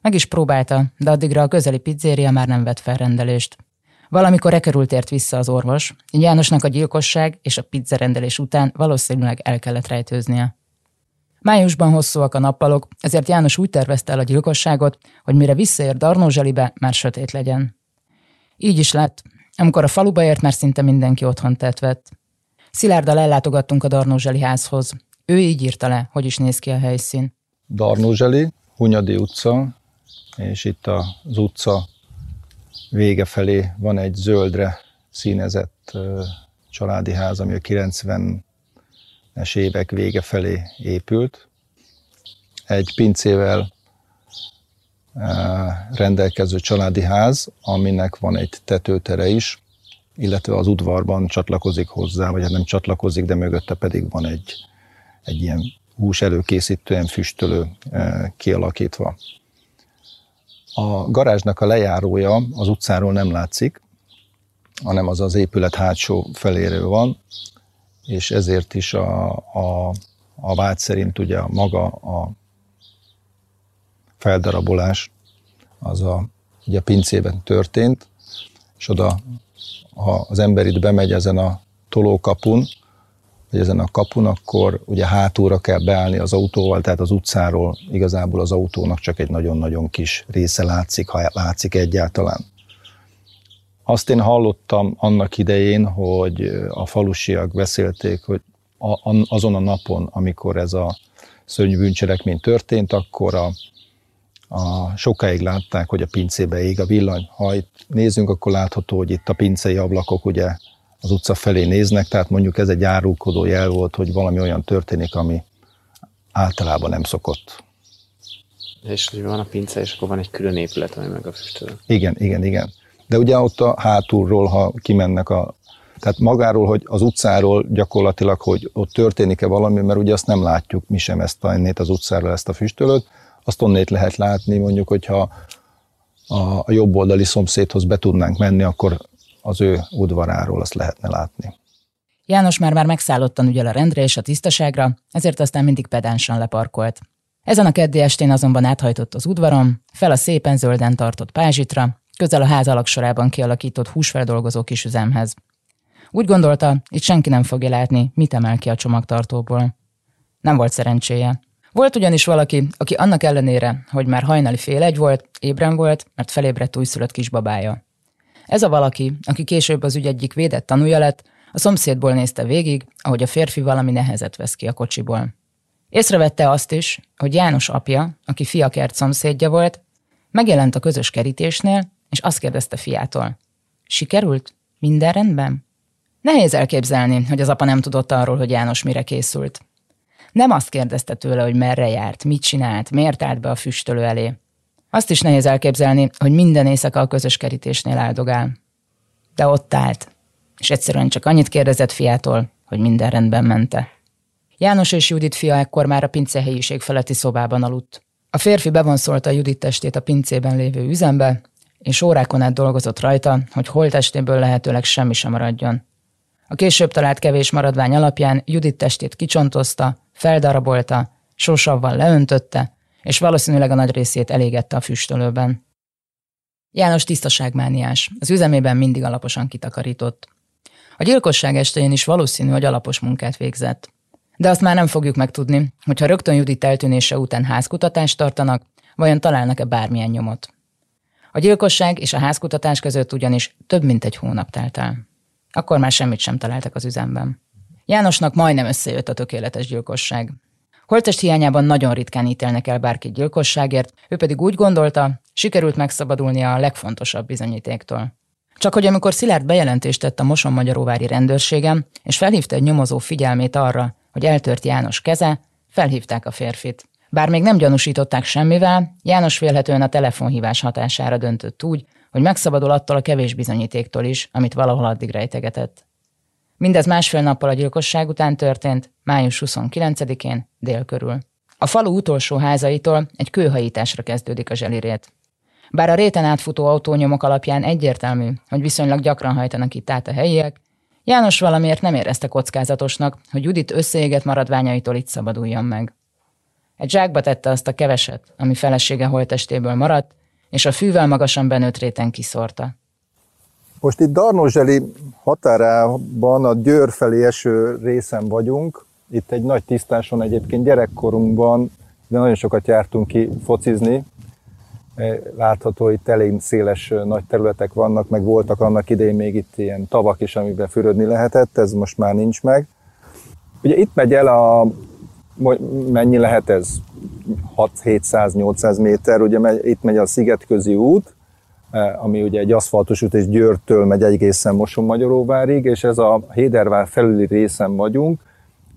Meg is próbálta, de addigra a közeli pizzéria már nem vett fel rendelést. Valamikor körül tért vissza az orvos, így Jánosnak a gyilkosság és a pizzarendelés után valószínűleg el kellett rejtőznie. Májusban hosszúak a nappalok, ezért János úgy tervezte el a gyilkosságot, hogy mire visszaér Darnózselibe, már sötét legyen. Így is lett, amikor a faluba ért, már szinte mindenki otthon tett vett. Szilárddal ellátogattunk a Darnózseli házhoz. Ő így írta le, hogy is néz ki a helyszín. Darnózseli, Hunyadi utca, és itt az utca vége felé van egy zöldre színezett családi ház, ami a 90-es évek vége felé épült. Egy pincével rendelkező családi ház, aminek van egy tetőtere is, illetve az udvarban csatlakozik hozzá, vagy hát nem csatlakozik, de mögötte pedig van egy, egy ilyen hús előkészítően füstölő kialakítva. A garázsnak a lejárója az utcáról nem látszik, hanem az az épület hátsó feléről van, és ezért is a, a, a vád szerint ugye maga a feldarabolás az a, ugye a pincében történt, és oda, ha az ember itt bemegy ezen a tolókapun, vagy ezen a kapun, akkor ugye hátulra kell beállni az autóval, tehát az utcáról igazából az autónak csak egy nagyon-nagyon kis része látszik, ha látszik egyáltalán. Azt én hallottam annak idején, hogy a falusiak beszélték, hogy azon a napon, amikor ez a szörnyű bűncselekmény történt, akkor a, a, sokáig látták, hogy a pincébe ég a villany. Ha itt nézzünk, akkor látható, hogy itt a pincei ablakok ugye az utca felé néznek, tehát mondjuk ez egy árulkodó jel volt, hogy valami olyan történik, ami általában nem szokott. És hogy van a pince, és akkor van egy külön épület, ami meg a füstölő. Igen, igen, igen. De ugye ott a hátulról, ha kimennek a tehát magáról, hogy az utcáról gyakorlatilag, hogy ott történik-e valami, mert ugye azt nem látjuk mi sem ezt a, az utcáról, ezt a füstölőt, azt onnét lehet látni, mondjuk, hogyha a, a jobb oldali szomszédhoz be tudnánk menni, akkor az ő udvaráról azt lehetne látni. János már már megszállottan ügyel a rendre és a tisztaságra, ezért aztán mindig pedánsan leparkolt. Ezen a keddi estén azonban áthajtott az udvaron, fel a szépen zölden tartott pázsitra, közel a ház alaksorában kialakított húsfeldolgozó kisüzemhez. Úgy gondolta, itt senki nem fogja látni, mit emel ki a csomagtartóból. Nem volt szerencséje. Volt ugyanis valaki, aki annak ellenére, hogy már hajnali fél egy volt, ébren volt, mert felébredt újszülött kisbabája. Ez a valaki, aki később az ügy egyik védett tanúja lett, a szomszédból nézte végig, ahogy a férfi valami nehezet vesz ki a kocsiból. Észrevette azt is, hogy János apja, aki fiakert szomszédja volt, megjelent a közös kerítésnél, és azt kérdezte fiától. Sikerült? Minden rendben? Nehéz elképzelni, hogy az apa nem tudott arról, hogy János mire készült. Nem azt kérdezte tőle, hogy merre járt, mit csinált, miért állt be a füstölő elé. Azt is nehéz elképzelni, hogy minden éjszaka a közös kerítésnél áldogál. De ott állt, és egyszerűen csak annyit kérdezett fiától, hogy minden rendben mente. János és Judit fia ekkor már a pince helyiség feletti szobában aludt. A férfi bevonszolta Judit testét a pincében lévő üzembe, és órákon át dolgozott rajta, hogy holtestéből lehetőleg semmi sem maradjon. A később talált kevés maradvány alapján Judit testét kicsontozta, feldarabolta, sósavval leöntötte, és valószínűleg a nagy részét elégette a füstölőben. János tisztaságmániás, az üzemében mindig alaposan kitakarított. A gyilkosság estején is valószínű, hogy alapos munkát végzett. De azt már nem fogjuk megtudni, hogyha rögtön Judit eltűnése után házkutatást tartanak, vajon találnak-e bármilyen nyomot. A gyilkosság és a házkutatás között ugyanis több mint egy hónap telt el. Akkor már semmit sem találtak az üzemben. Jánosnak majdnem összejött a tökéletes gyilkosság. Holtest hiányában nagyon ritkán ítélnek el bárki gyilkosságért, ő pedig úgy gondolta, sikerült megszabadulnia a legfontosabb bizonyítéktól. Csak hogy amikor Szilárd bejelentést tett a Moson Magyaróvári rendőrségem, és felhívta egy nyomozó figyelmét arra, hogy eltört János keze, felhívták a férfit. Bár még nem gyanúsították semmivel, János vélhetően a telefonhívás hatására döntött úgy, hogy megszabadul attól a kevés bizonyítéktól is, amit valahol addig rejtegetett. Mindez másfél nappal a gyilkosság után történt, május 29-én, dél körül. A falu utolsó házaitól egy kőhajításra kezdődik a zselirét. Bár a réten átfutó autónyomok alapján egyértelmű, hogy viszonylag gyakran hajtanak itt át a helyiek, János valamiért nem érezte kockázatosnak, hogy Judit összeégett maradványaitól itt szabaduljon meg. Egy zsákba tette azt a keveset, ami felesége holtestéből maradt, és a fűvel magasan benőtt réten kiszórta. Most itt Darnózseli határában a Győr felé eső részen vagyunk. Itt egy nagy tisztáson egyébként gyerekkorunkban, de nagyon sokat jártunk ki focizni. E, látható, itt elég széles nagy területek vannak, meg voltak annak idején még itt ilyen tavak is, amiben fürödni lehetett, ez most már nincs meg. Ugye itt megy el a, mennyi lehet ez? 6-700-800 méter, ugye itt megy a Szigetközi út, ami ugye egy aszfaltos út, és Győrtől megy egészen Moson-Magyaróvárig, és ez a Hédervár felüli részen vagyunk,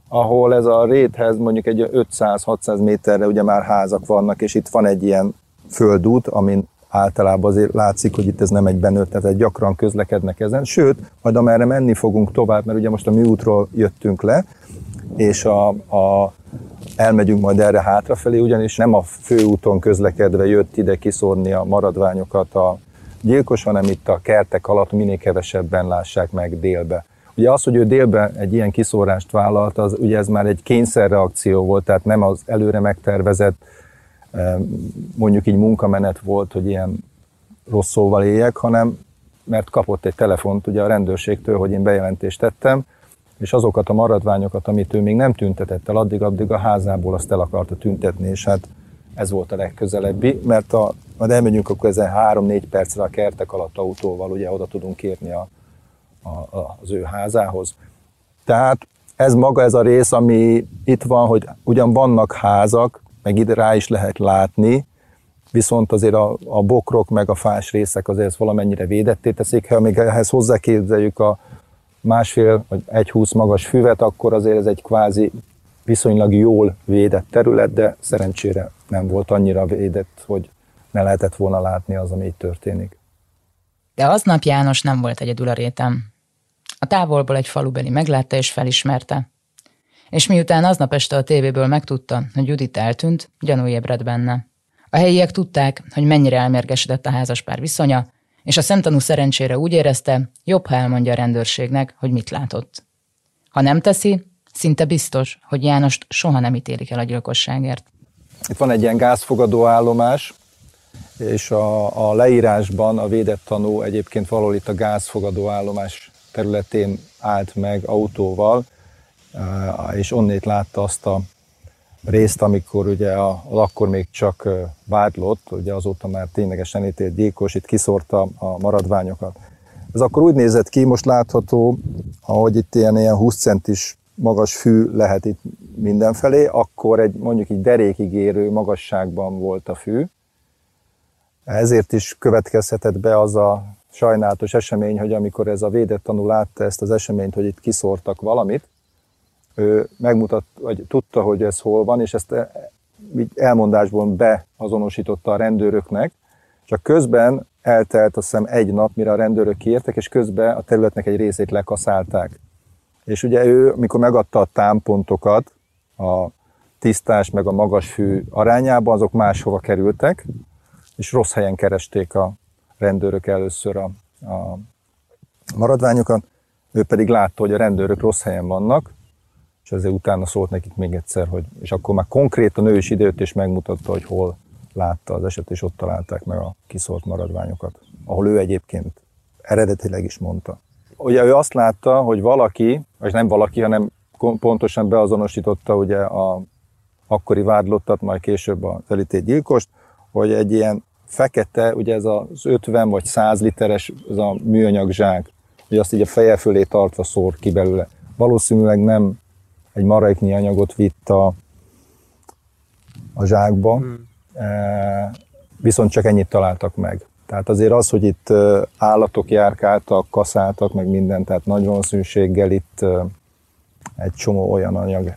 ahol ez a réthez mondjuk egy 500-600 méterre ugye már házak vannak, és itt van egy ilyen földút, amin általában azért látszik, hogy itt ez nem egy benőtt, tehát gyakran közlekednek ezen. Sőt, majd amerre menni fogunk tovább, mert ugye most a mi jöttünk le, és a, a elmegyünk majd erre hátrafelé, ugyanis nem a főúton közlekedve jött ide kiszórni a maradványokat a gyilkos, hanem itt a kertek alatt minél kevesebben lássák meg délbe. Ugye az, hogy ő délben egy ilyen kiszórást vállalt, az ugye ez már egy kényszerreakció volt, tehát nem az előre megtervezett mondjuk így munkamenet volt, hogy ilyen rossz szóval éljek, hanem mert kapott egy telefont ugye a rendőrségtől, hogy én bejelentést tettem, és azokat a maradványokat, amit ő még nem tüntetett el, addig-addig a házából azt el akarta tüntetni, és hát ez volt a legközelebbi, mert a, majd elmegyünk akkor ezen három-négy percre a kertek alatt autóval, ugye oda tudunk érni a, a, a, az ő házához. Tehát ez maga ez a rész, ami itt van, hogy ugyan vannak házak, meg ide rá is lehet látni, viszont azért a, a bokrok meg a fás részek azért valamennyire védetté teszik. Ha még ehhez hozzáképzeljük a másfél vagy egy húsz magas füvet, akkor azért ez egy kvázi viszonylag jól védett terület, de szerencsére nem volt annyira védett, hogy ne lehetett volna látni az, ami itt történik. De aznap János nem volt egyedül a rétem. A távolból egy falubeli meglátta és felismerte. És miután aznap este a tévéből megtudta, hogy Judit eltűnt, gyanú ébredt benne. A helyiek tudták, hogy mennyire elmérgesedett a házaspár viszonya, és a szemtanú szerencsére úgy érezte, jobb, ha elmondja a rendőrségnek, hogy mit látott. Ha nem teszi, szinte biztos, hogy Jánost soha nem ítélik el a gyilkosságért. Itt van egy ilyen gázfogadó állomás, és a, a leírásban a védett tanú egyébként valahol itt a gázfogadó állomás területén állt meg autóval, és onnét látta azt a részt, amikor ugye a, az akkor még csak vádlott, ugye azóta már ténylegesen ítélt gyilkos, itt kiszórta a maradványokat. Ez akkor úgy nézett ki, most látható, ahogy itt ilyen, ilyen 20 centis magas fű lehet itt mindenfelé, akkor egy mondjuk egy derékig érő magasságban volt a fű. Ezért is következhetett be az a sajnálatos esemény, hogy amikor ez a védett tanú látta ezt az eseményt, hogy itt kiszórtak valamit, megmutat, vagy tudta, hogy ez hol van, és ezt elmondásból beazonosította a rendőröknek, csak közben eltelt azt hiszem egy nap, mire a rendőrök kiértek, és közben a területnek egy részét lekaszálták. És ugye ő, mikor megadta a támpontokat, a tisztás meg a magas fű arányában, azok máshova kerültek, és rossz helyen keresték a rendőrök először a, a maradványokat, ő pedig látta, hogy a rendőrök rossz helyen vannak, és ezért utána szólt nekik még egyszer, hogy, és akkor már konkrétan ő is időt és megmutatta, hogy hol látta az eset, és ott találták meg a kiszólt maradványokat, ahol ő egyébként eredetileg is mondta. Ugye ő azt látta, hogy valaki, vagy nem valaki, hanem pontosan beazonosította ugye a akkori vádlottat, majd később az elítélt gyilkost, hogy egy ilyen fekete, ugye ez az 50 vagy 100 literes ez a műanyag zsák, hogy azt így a feje fölé tartva szór ki belőle. Valószínűleg nem egy maradéknyi anyagot vitt a, a zsákba, hmm. e, viszont csak ennyit találtak meg. Tehát azért az, hogy itt e, állatok járkáltak, kaszáltak, meg minden, tehát nagy valószínűséggel itt e, egy csomó olyan anyag,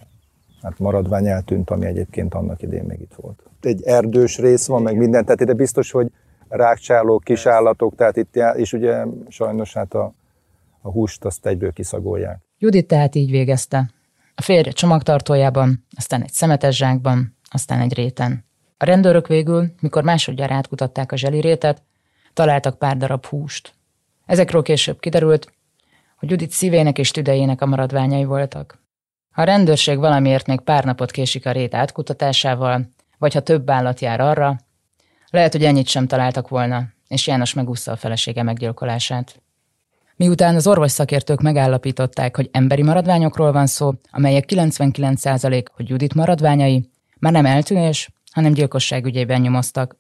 hát maradvány eltűnt, ami egyébként annak idén még itt volt. Egy erdős rész van, meg minden, tehát ide biztos, hogy rákcsálók, kisállatok, tehát itt, és ugye sajnos hát a, a húst azt egyből kiszagolják. Judit tehát így végezte. A férje csomagtartójában, aztán egy szemetes zsákban, aztán egy réten. A rendőrök végül, mikor másodjára átkutatták a zselirétet, találtak pár darab húst. Ezekről később kiderült, hogy Judit szívének és tüdejének a maradványai voltak. Ha a rendőrség valamiért még pár napot késik a rét átkutatásával, vagy ha több állat jár arra, lehet, hogy ennyit sem találtak volna, és János megúszta a felesége meggyilkolását. Miután az orvos szakértők megállapították, hogy emberi maradványokról van szó, amelyek 99% hogy Judit maradványai, már nem eltűnés, hanem gyilkosság ügyében nyomoztak.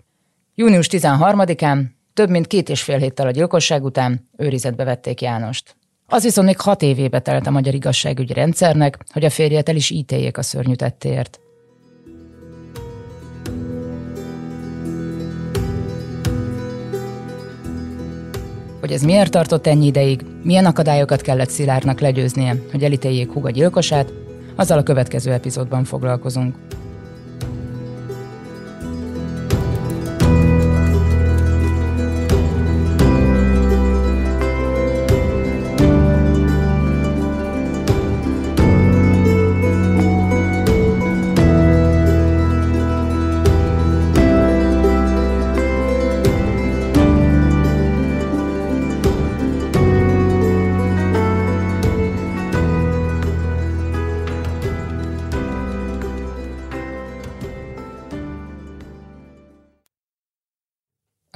Június 13-án, több mint két és fél héttel a gyilkosság után őrizetbe vették Jánost. Az viszont még hat évébe telt a magyar igazságügyi rendszernek, hogy a férjet el is ítéljék a szörnyű tettéért. Hogy ez miért tartott ennyi ideig, milyen akadályokat kellett Szilárnak legyőznie, hogy elítéljék Huga gyilkosát, azzal a következő epizódban foglalkozunk.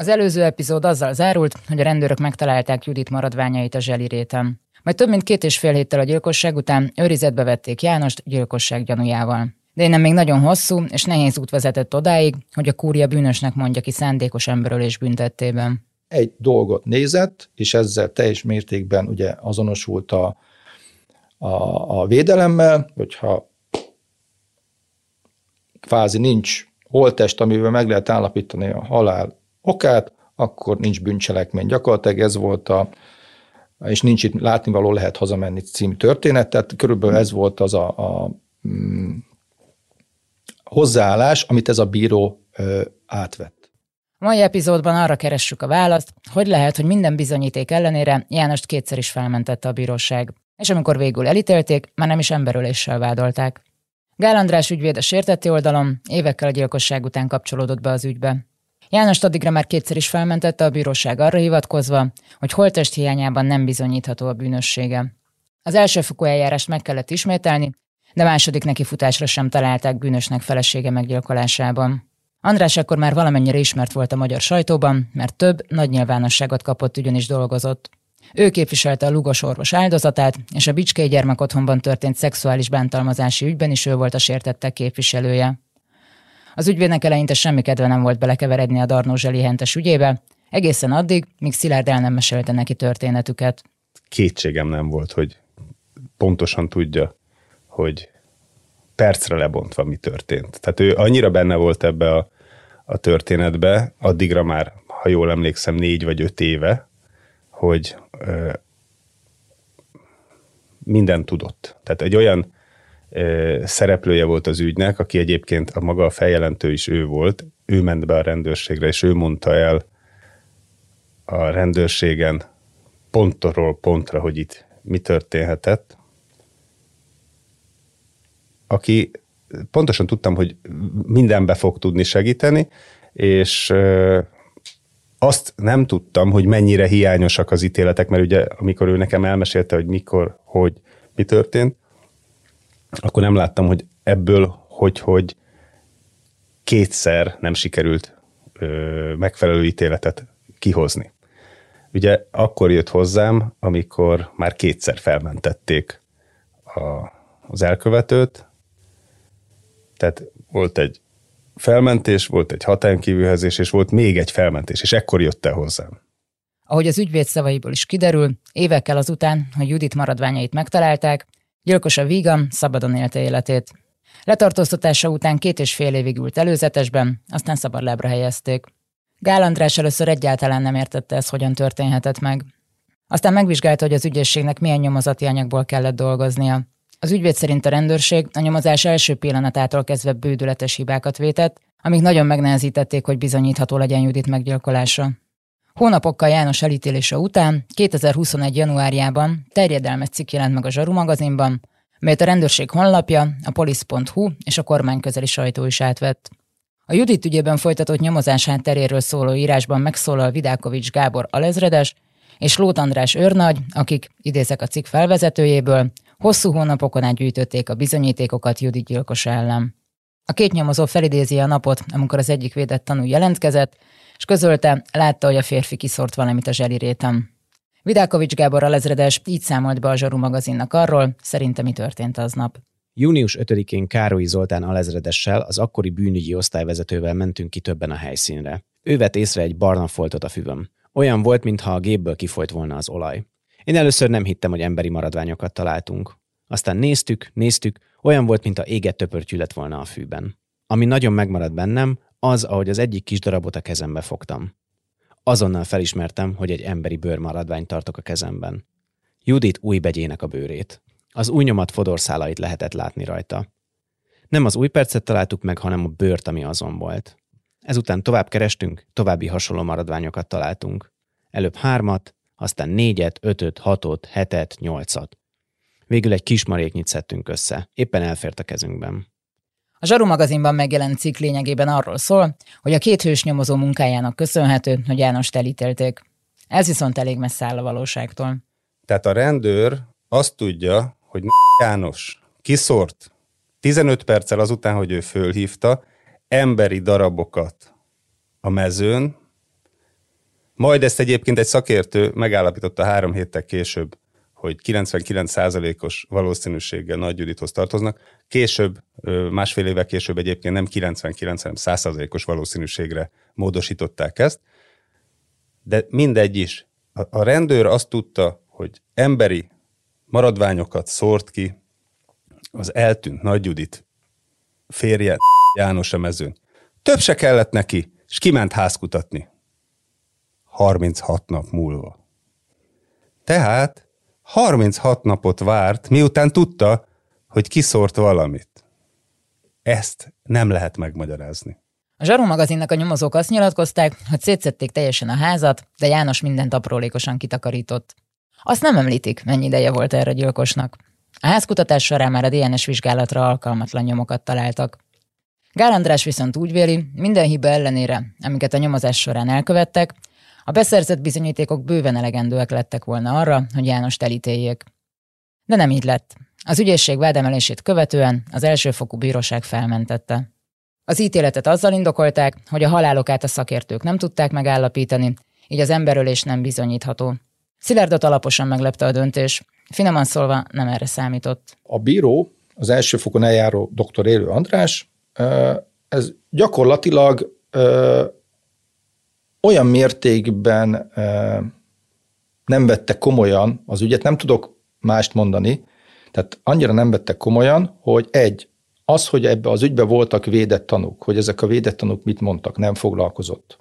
Az előző epizód azzal zárult, hogy a rendőrök megtalálták Judit maradványait a zseliréten. Majd több mint két és fél héttel a gyilkosság után őrizetbe vették Jánost gyilkosság gyanújával. De innen még nagyon hosszú és nehéz út vezetett odáig, hogy a kúria bűnösnek mondja ki szándékos emberölés büntettében. Egy dolgot nézett, és ezzel teljes mértékben ugye azonosult a, a, a védelemmel, hogyha kvázi nincs holtest, amivel meg lehet állapítani a halál okát, akkor nincs bűncselekmény. Gyakorlatilag ez volt a, és nincs itt látnivaló, lehet hazamenni című történet, tehát körülbelül ez volt az a, a mm, hozzáállás, amit ez a bíró ö, átvett. Mai epizódban arra keressük a választ, hogy lehet, hogy minden bizonyíték ellenére Jánost kétszer is felmentette a bíróság, és amikor végül elítélték, már nem is emberöléssel vádolták. Gál András ügyvéd a sértetti oldalon évekkel a gyilkosság után kapcsolódott be az ügybe. János addigra már kétszer is felmentette a bíróság arra hivatkozva, hogy holtest hiányában nem bizonyítható a bűnössége. Az elsőfokú eljárást meg kellett ismételni, de második neki futásra sem találták bűnösnek felesége meggyilkolásában. András akkor már valamennyire ismert volt a magyar sajtóban, mert több nagy nyilvánosságot kapott ugyanis dolgozott. Ő képviselte a Lugos orvos áldozatát, és a Bicskei gyermekotthonban történt szexuális bántalmazási ügyben is ő volt a sértettek képviselője. Az ügyvédnek eleinte semmi kedve nem volt belekeveredni a Darnó Zseli hentes ügyébe, egészen addig, míg Szilárd el nem mesélte neki történetüket. Kétségem nem volt, hogy pontosan tudja, hogy percre lebontva mi történt. Tehát ő annyira benne volt ebbe a, a történetbe, addigra már, ha jól emlékszem, négy vagy öt éve, hogy ö, minden tudott. Tehát egy olyan szereplője volt az ügynek, aki egyébként a maga a feljelentő is ő volt, ő ment be a rendőrségre, és ő mondta el a rendőrségen pontról pontra, hogy itt mi történhetett, aki pontosan tudtam, hogy mindenbe fog tudni segíteni, és azt nem tudtam, hogy mennyire hiányosak az ítéletek, mert ugye amikor ő nekem elmesélte, hogy mikor, hogy mi történt, akkor nem láttam, hogy ebből, hogy, hogy kétszer nem sikerült ö, megfelelő ítéletet kihozni. Ugye akkor jött hozzám, amikor már kétszer felmentették a, az elkövetőt, tehát volt egy felmentés, volt egy határon és volt még egy felmentés, és ekkor jött el hozzám. Ahogy az ügyvéd szavaiból is kiderül, évekkel azután, hogy Judit maradványait megtalálták, gyilkos a vígam szabadon élte életét. Letartóztatása után két és fél évig ült előzetesben, aztán szabadlábra helyezték. Gál András először egyáltalán nem értette ez, hogyan történhetett meg. Aztán megvizsgálta, hogy az ügyészségnek milyen nyomozati anyagból kellett dolgoznia. Az ügyvéd szerint a rendőrség a nyomozás első pillanatától kezdve bődületes hibákat vétett, amik nagyon megnehezítették, hogy bizonyítható legyen Judit meggyilkolása. Hónapokkal János elítélése után, 2021. januárjában terjedelmes cikk jelent meg a Zsaru magazinban, melyet a rendőrség honlapja, a polisz.hu és a kormány közeli sajtó is átvett. A Judit ügyében folytatott nyomozás hátteréről szóló írásban megszólal Vidákovics Gábor alezredes és Lót András őrnagy, akik, idézek a cikk felvezetőjéből, Hosszú hónapokon át gyűjtötték a bizonyítékokat Judit gyilkos ellen. A két nyomozó felidézi a napot, amikor az egyik védett tanú jelentkezett, és közölte, látta, hogy a férfi kiszort valamit a zselirétem. Vidákovics Gábor alezredes így számolt be a Zsaru magazinnak arról, szerintem mi történt aznap. Június 5-én Károlyi Zoltán alezredessel, az akkori bűnügyi osztályvezetővel mentünk ki többen a helyszínre. Ő vett észre egy barna foltot a füvöm. Olyan volt, mintha a gépből kifolyt volna az olaj. Én először nem hittem, hogy emberi maradványokat találtunk. Aztán néztük, néztük, olyan volt, mint a éget töpörtyű lett volna a fűben. Ami nagyon megmaradt bennem, az, ahogy az egyik kis darabot a kezembe fogtam. Azonnal felismertem, hogy egy emberi bőrmaradványt tartok a kezemben. Judit új begyének a bőrét. Az új nyomat fodorszálait lehetett látni rajta. Nem az új percet találtuk meg, hanem a bőrt, ami azon volt. Ezután tovább kerestünk, további hasonló maradványokat találtunk. Előbb hármat, aztán négyet, ötöt, hatot, hetet, nyolcat. Végül egy kis maréknyit szedtünk össze. Éppen elfért a kezünkben. A Zsaru magazinban megjelent cikk lényegében arról szól, hogy a két hős nyomozó munkájának köszönhető, hogy Jánost elítélték. Ez viszont elég messze áll a valóságtól. Tehát a rendőr azt tudja, hogy János kiszort 15 perccel azután, hogy ő fölhívta, emberi darabokat a mezőn, Majd ezt egyébként egy szakértő megállapította három héttel később, hogy 99%-os valószínűséggel Nagy Judithoz tartoznak. Később, másfél éve később egyébként nem 99, hanem 100%-os valószínűségre módosították ezt. De mindegy is. A rendőr azt tudta, hogy emberi maradványokat szórt ki az eltűnt Nagy Judit férje János a mezőn. Több se kellett neki, és kiment házkutatni. 36 nap múlva. Tehát 36 napot várt, miután tudta, hogy kiszórt valamit. Ezt nem lehet megmagyarázni. A Zsaru magazinnak a nyomozók azt nyilatkozták, hogy szétszették teljesen a házat, de János mindent aprólékosan kitakarított. Azt nem említik, mennyi ideje volt erre a gyilkosnak. A házkutatás során már a DNS vizsgálatra alkalmatlan nyomokat találtak. Gál András viszont úgy véli, minden hiba ellenére, amiket a nyomozás során elkövettek, a beszerzett bizonyítékok bőven elegendőek lettek volna arra, hogy János elítéljék. De nem így lett. Az ügyészség vádemelését követően az elsőfokú bíróság felmentette. Az ítéletet azzal indokolták, hogy a halálokát a szakértők nem tudták megállapítani, így az emberölés nem bizonyítható. Szilárdot alaposan meglepte a döntés, finoman szólva nem erre számított. A bíró, az elsőfokon eljáró dr. Élő András, ez gyakorlatilag olyan mértékben nem vette komolyan az ügyet, nem tudok mást mondani, tehát annyira nem vette komolyan, hogy egy, az, hogy ebbe az ügybe voltak védett tanúk, hogy ezek a védett tanúk mit mondtak, nem foglalkozott.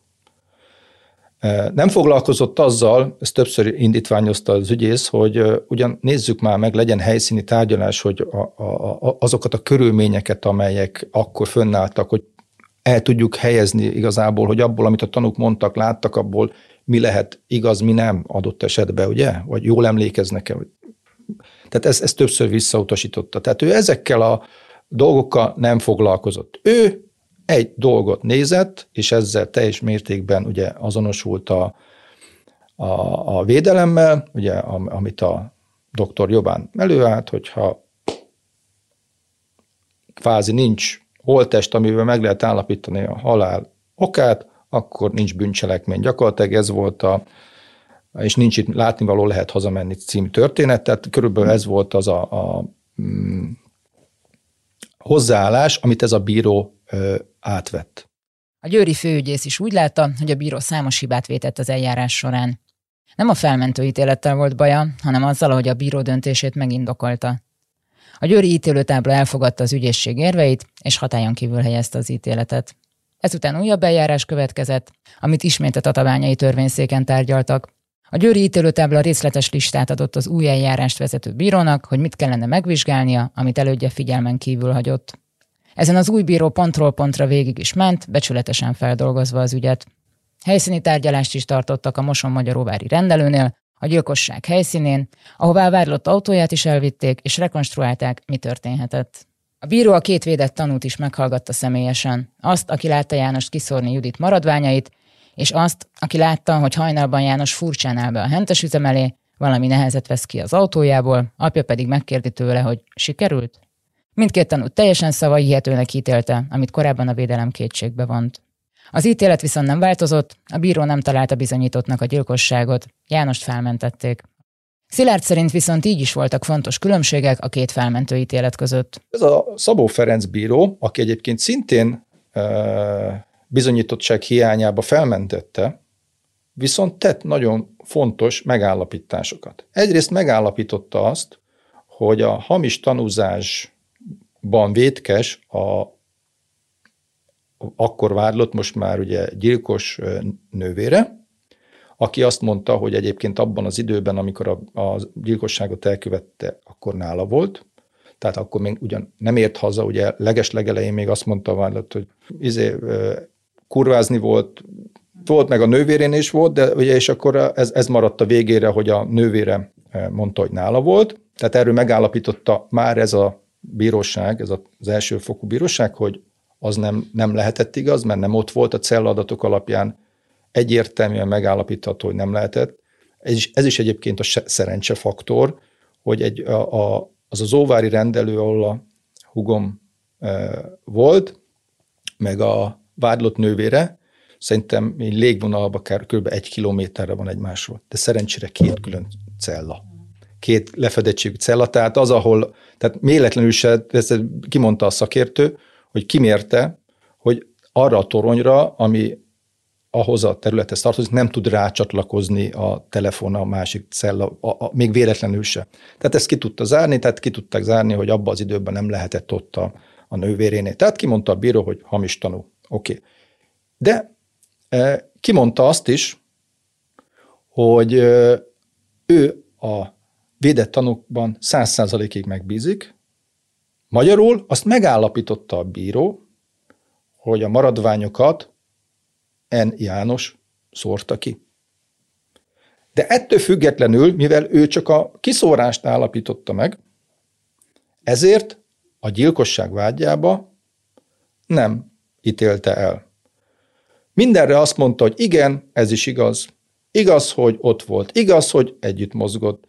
Nem foglalkozott azzal, ezt többször indítványozta az ügyész, hogy ugyan nézzük már meg, legyen helyszíni tárgyalás, hogy a, a, azokat a körülményeket, amelyek akkor fönnálltak, hogy el tudjuk helyezni igazából, hogy abból, amit a tanúk mondtak, láttak, abból mi lehet igaz, mi nem adott esetben, ugye? Vagy jól emlékeznek-e? Tehát ez, ez többször visszautasította. Tehát ő ezekkel a dolgokkal nem foglalkozott. Ő egy dolgot nézett, és ezzel teljes mértékben ugye azonosult a, a, a védelemmel, ugye, amit a doktor Jobán előállt, hogyha kvázi nincs holtest, amivel meg lehet állapítani a halál okát, akkor nincs bűncselekmény. Gyakorlatilag ez volt a, és nincs itt látnivaló, lehet hazamenni című történet, tehát körülbelül ez volt az a, a mm, hozzáállás, amit ez a bíró ö, átvett. A győri főügyész is úgy látta, hogy a bíró számos hibát vétett az eljárás során. Nem a felmentő ítélettel volt baja, hanem azzal, hogy a bíró döntését megindokolta. A győri ítélőtábla elfogadta az ügyészség érveit, és hatályon kívül helyezte az ítéletet. Ezután újabb eljárás következett, amit ismét a tatabányai törvényszéken tárgyaltak. A győri ítélőtábla részletes listát adott az új eljárást vezető bírónak, hogy mit kellene megvizsgálnia, amit elődje figyelmen kívül hagyott. Ezen az új bíró pontról pontra végig is ment, becsületesen feldolgozva az ügyet. Helyszíni tárgyalást is tartottak a Moson-Magyaróvári rendelőnél, a gyilkosság helyszínén, ahová a vádlott autóját is elvitték, és rekonstruálták, mi történhetett. A bíró a két védett tanút is meghallgatta személyesen. Azt, aki látta Jánost kiszórni Judit maradványait, és azt, aki látta, hogy hajnalban János furcsán áll be a hentes üzem elé, valami nehezet vesz ki az autójából, apja pedig megkérdi tőle, hogy sikerült? Mindkét tanút teljesen szavai hihetőnek ítélte, amit korábban a védelem kétségbe vont. Az ítélet viszont nem változott, a bíró nem találta bizonyítottnak a gyilkosságot, Jánost felmentették. Szilárd szerint viszont így is voltak fontos különbségek a két felmentő ítélet között. Ez a Szabó Ferenc bíró, aki egyébként szintén e, bizonyítottság hiányába felmentette, viszont tett nagyon fontos megállapításokat. Egyrészt megállapította azt, hogy a hamis tanúzásban vétkes a akkor vádlott, most már ugye gyilkos nővére, aki azt mondta, hogy egyébként abban az időben, amikor a, a gyilkosságot elkövette, akkor nála volt, tehát akkor még ugyan nem ért haza, ugye leges legelején még azt mondta a vádlott, hogy izé, kurvázni volt, volt meg a nővérén is volt, de ugye és akkor ez, ez maradt a végére, hogy a nővére mondta, hogy nála volt. Tehát erről megállapította már ez a bíróság, ez az elsőfokú bíróság, hogy az nem, nem lehetett igaz, mert nem ott volt a celladatok alapján, egyértelműen megállapítható, hogy nem lehetett. Ez is, ez is egyébként a szerencsefaktor, hogy egy, a, a, az az óvári rendelő, ahol a hugom e, volt, meg a vádlott nővére, szerintem légvonalba kb. egy kilométerre van egymásról, de szerencsére két külön cella. Két lefedettségű cella, tehát az, ahol, tehát méletlenül se, ezt kimondta a szakértő, hogy kimérte, hogy arra a toronyra, ami ahhoz a területhez tartozik, nem tud rácsatlakozni a telefon a másik cella, a, a, még véletlenül se. Tehát ezt ki tudta zárni, tehát ki tudták zárni, hogy abban az időben nem lehetett ott a, a nővérénél. Tehát kimondta a bíró, hogy hamis tanú. Oké. Okay. De e, kimondta azt is, hogy e, ő a védett tanúkban száz százalékig megbízik, magyarul azt megállapította a bíró, hogy a maradványokat N. János szórta ki. De ettől függetlenül, mivel ő csak a kiszórást állapította meg, ezért a gyilkosság vágyába nem ítélte el. Mindenre azt mondta, hogy igen, ez is igaz. Igaz, hogy ott volt. Igaz, hogy együtt mozgott.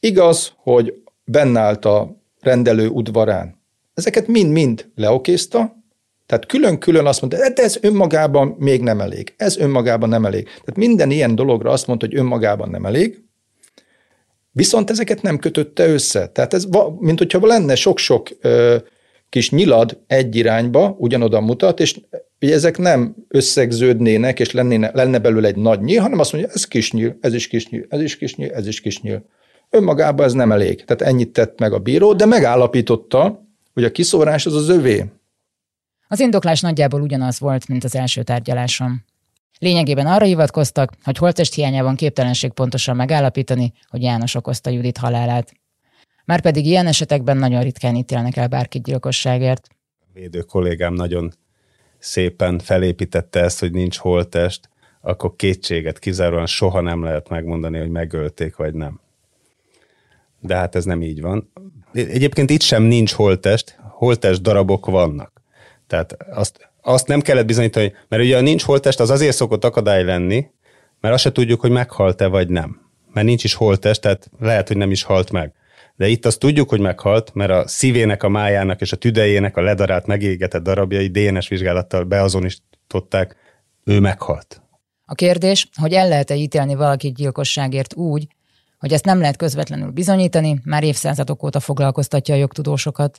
Igaz, hogy bennállt a rendelő udvarán. Ezeket mind-mind leokézta, tehát külön-külön azt mondta, de ez önmagában még nem elég. Ez önmagában nem elég. Tehát minden ilyen dologra azt mondta, hogy önmagában nem elég, viszont ezeket nem kötötte össze. Tehát ez, mint hogyha lenne sok-sok kis nyilad egy irányba, ugyanoda mutat, és ugye ezek nem összegződnének, és lenne, lenne belőle egy nagy nyíl, hanem azt mondja, ez kis nyíl, ez is kis nyíl, ez is kis nyíl, ez is kis nyíl. Önmagában ez nem elég. Tehát ennyit tett meg a bíró, de megállapította, hogy a kiszórás az az övé. Az indoklás nagyjából ugyanaz volt, mint az első tárgyaláson. Lényegében arra hivatkoztak, hogy holtest hiányában képtelenség pontosan megállapítani, hogy János okozta Judit halálát. Márpedig ilyen esetekben nagyon ritkán ítélnek el bárkit gyilkosságért. A védő kollégám nagyon szépen felépítette ezt, hogy nincs holtest, akkor kétséget kizáróan soha nem lehet megmondani, hogy megölték vagy nem. De hát ez nem így van. Egyébként itt sem nincs holtest, holtest darabok vannak. Tehát azt, azt nem kellett bizonyítani, mert ugye a nincs holtest, az azért szokott akadály lenni, mert azt se tudjuk, hogy meghalt-e vagy nem. Mert nincs is holtest, tehát lehet, hogy nem is halt meg. De itt azt tudjuk, hogy meghalt, mert a szívének, a májának és a tüdejének a ledarált, megégetett darabjai DNS vizsgálattal beazonosították, ő meghalt. A kérdés, hogy el lehet-e ítélni valakit gyilkosságért úgy, hogy ezt nem lehet közvetlenül bizonyítani, már évszázadok óta foglalkoztatja a jogtudósokat.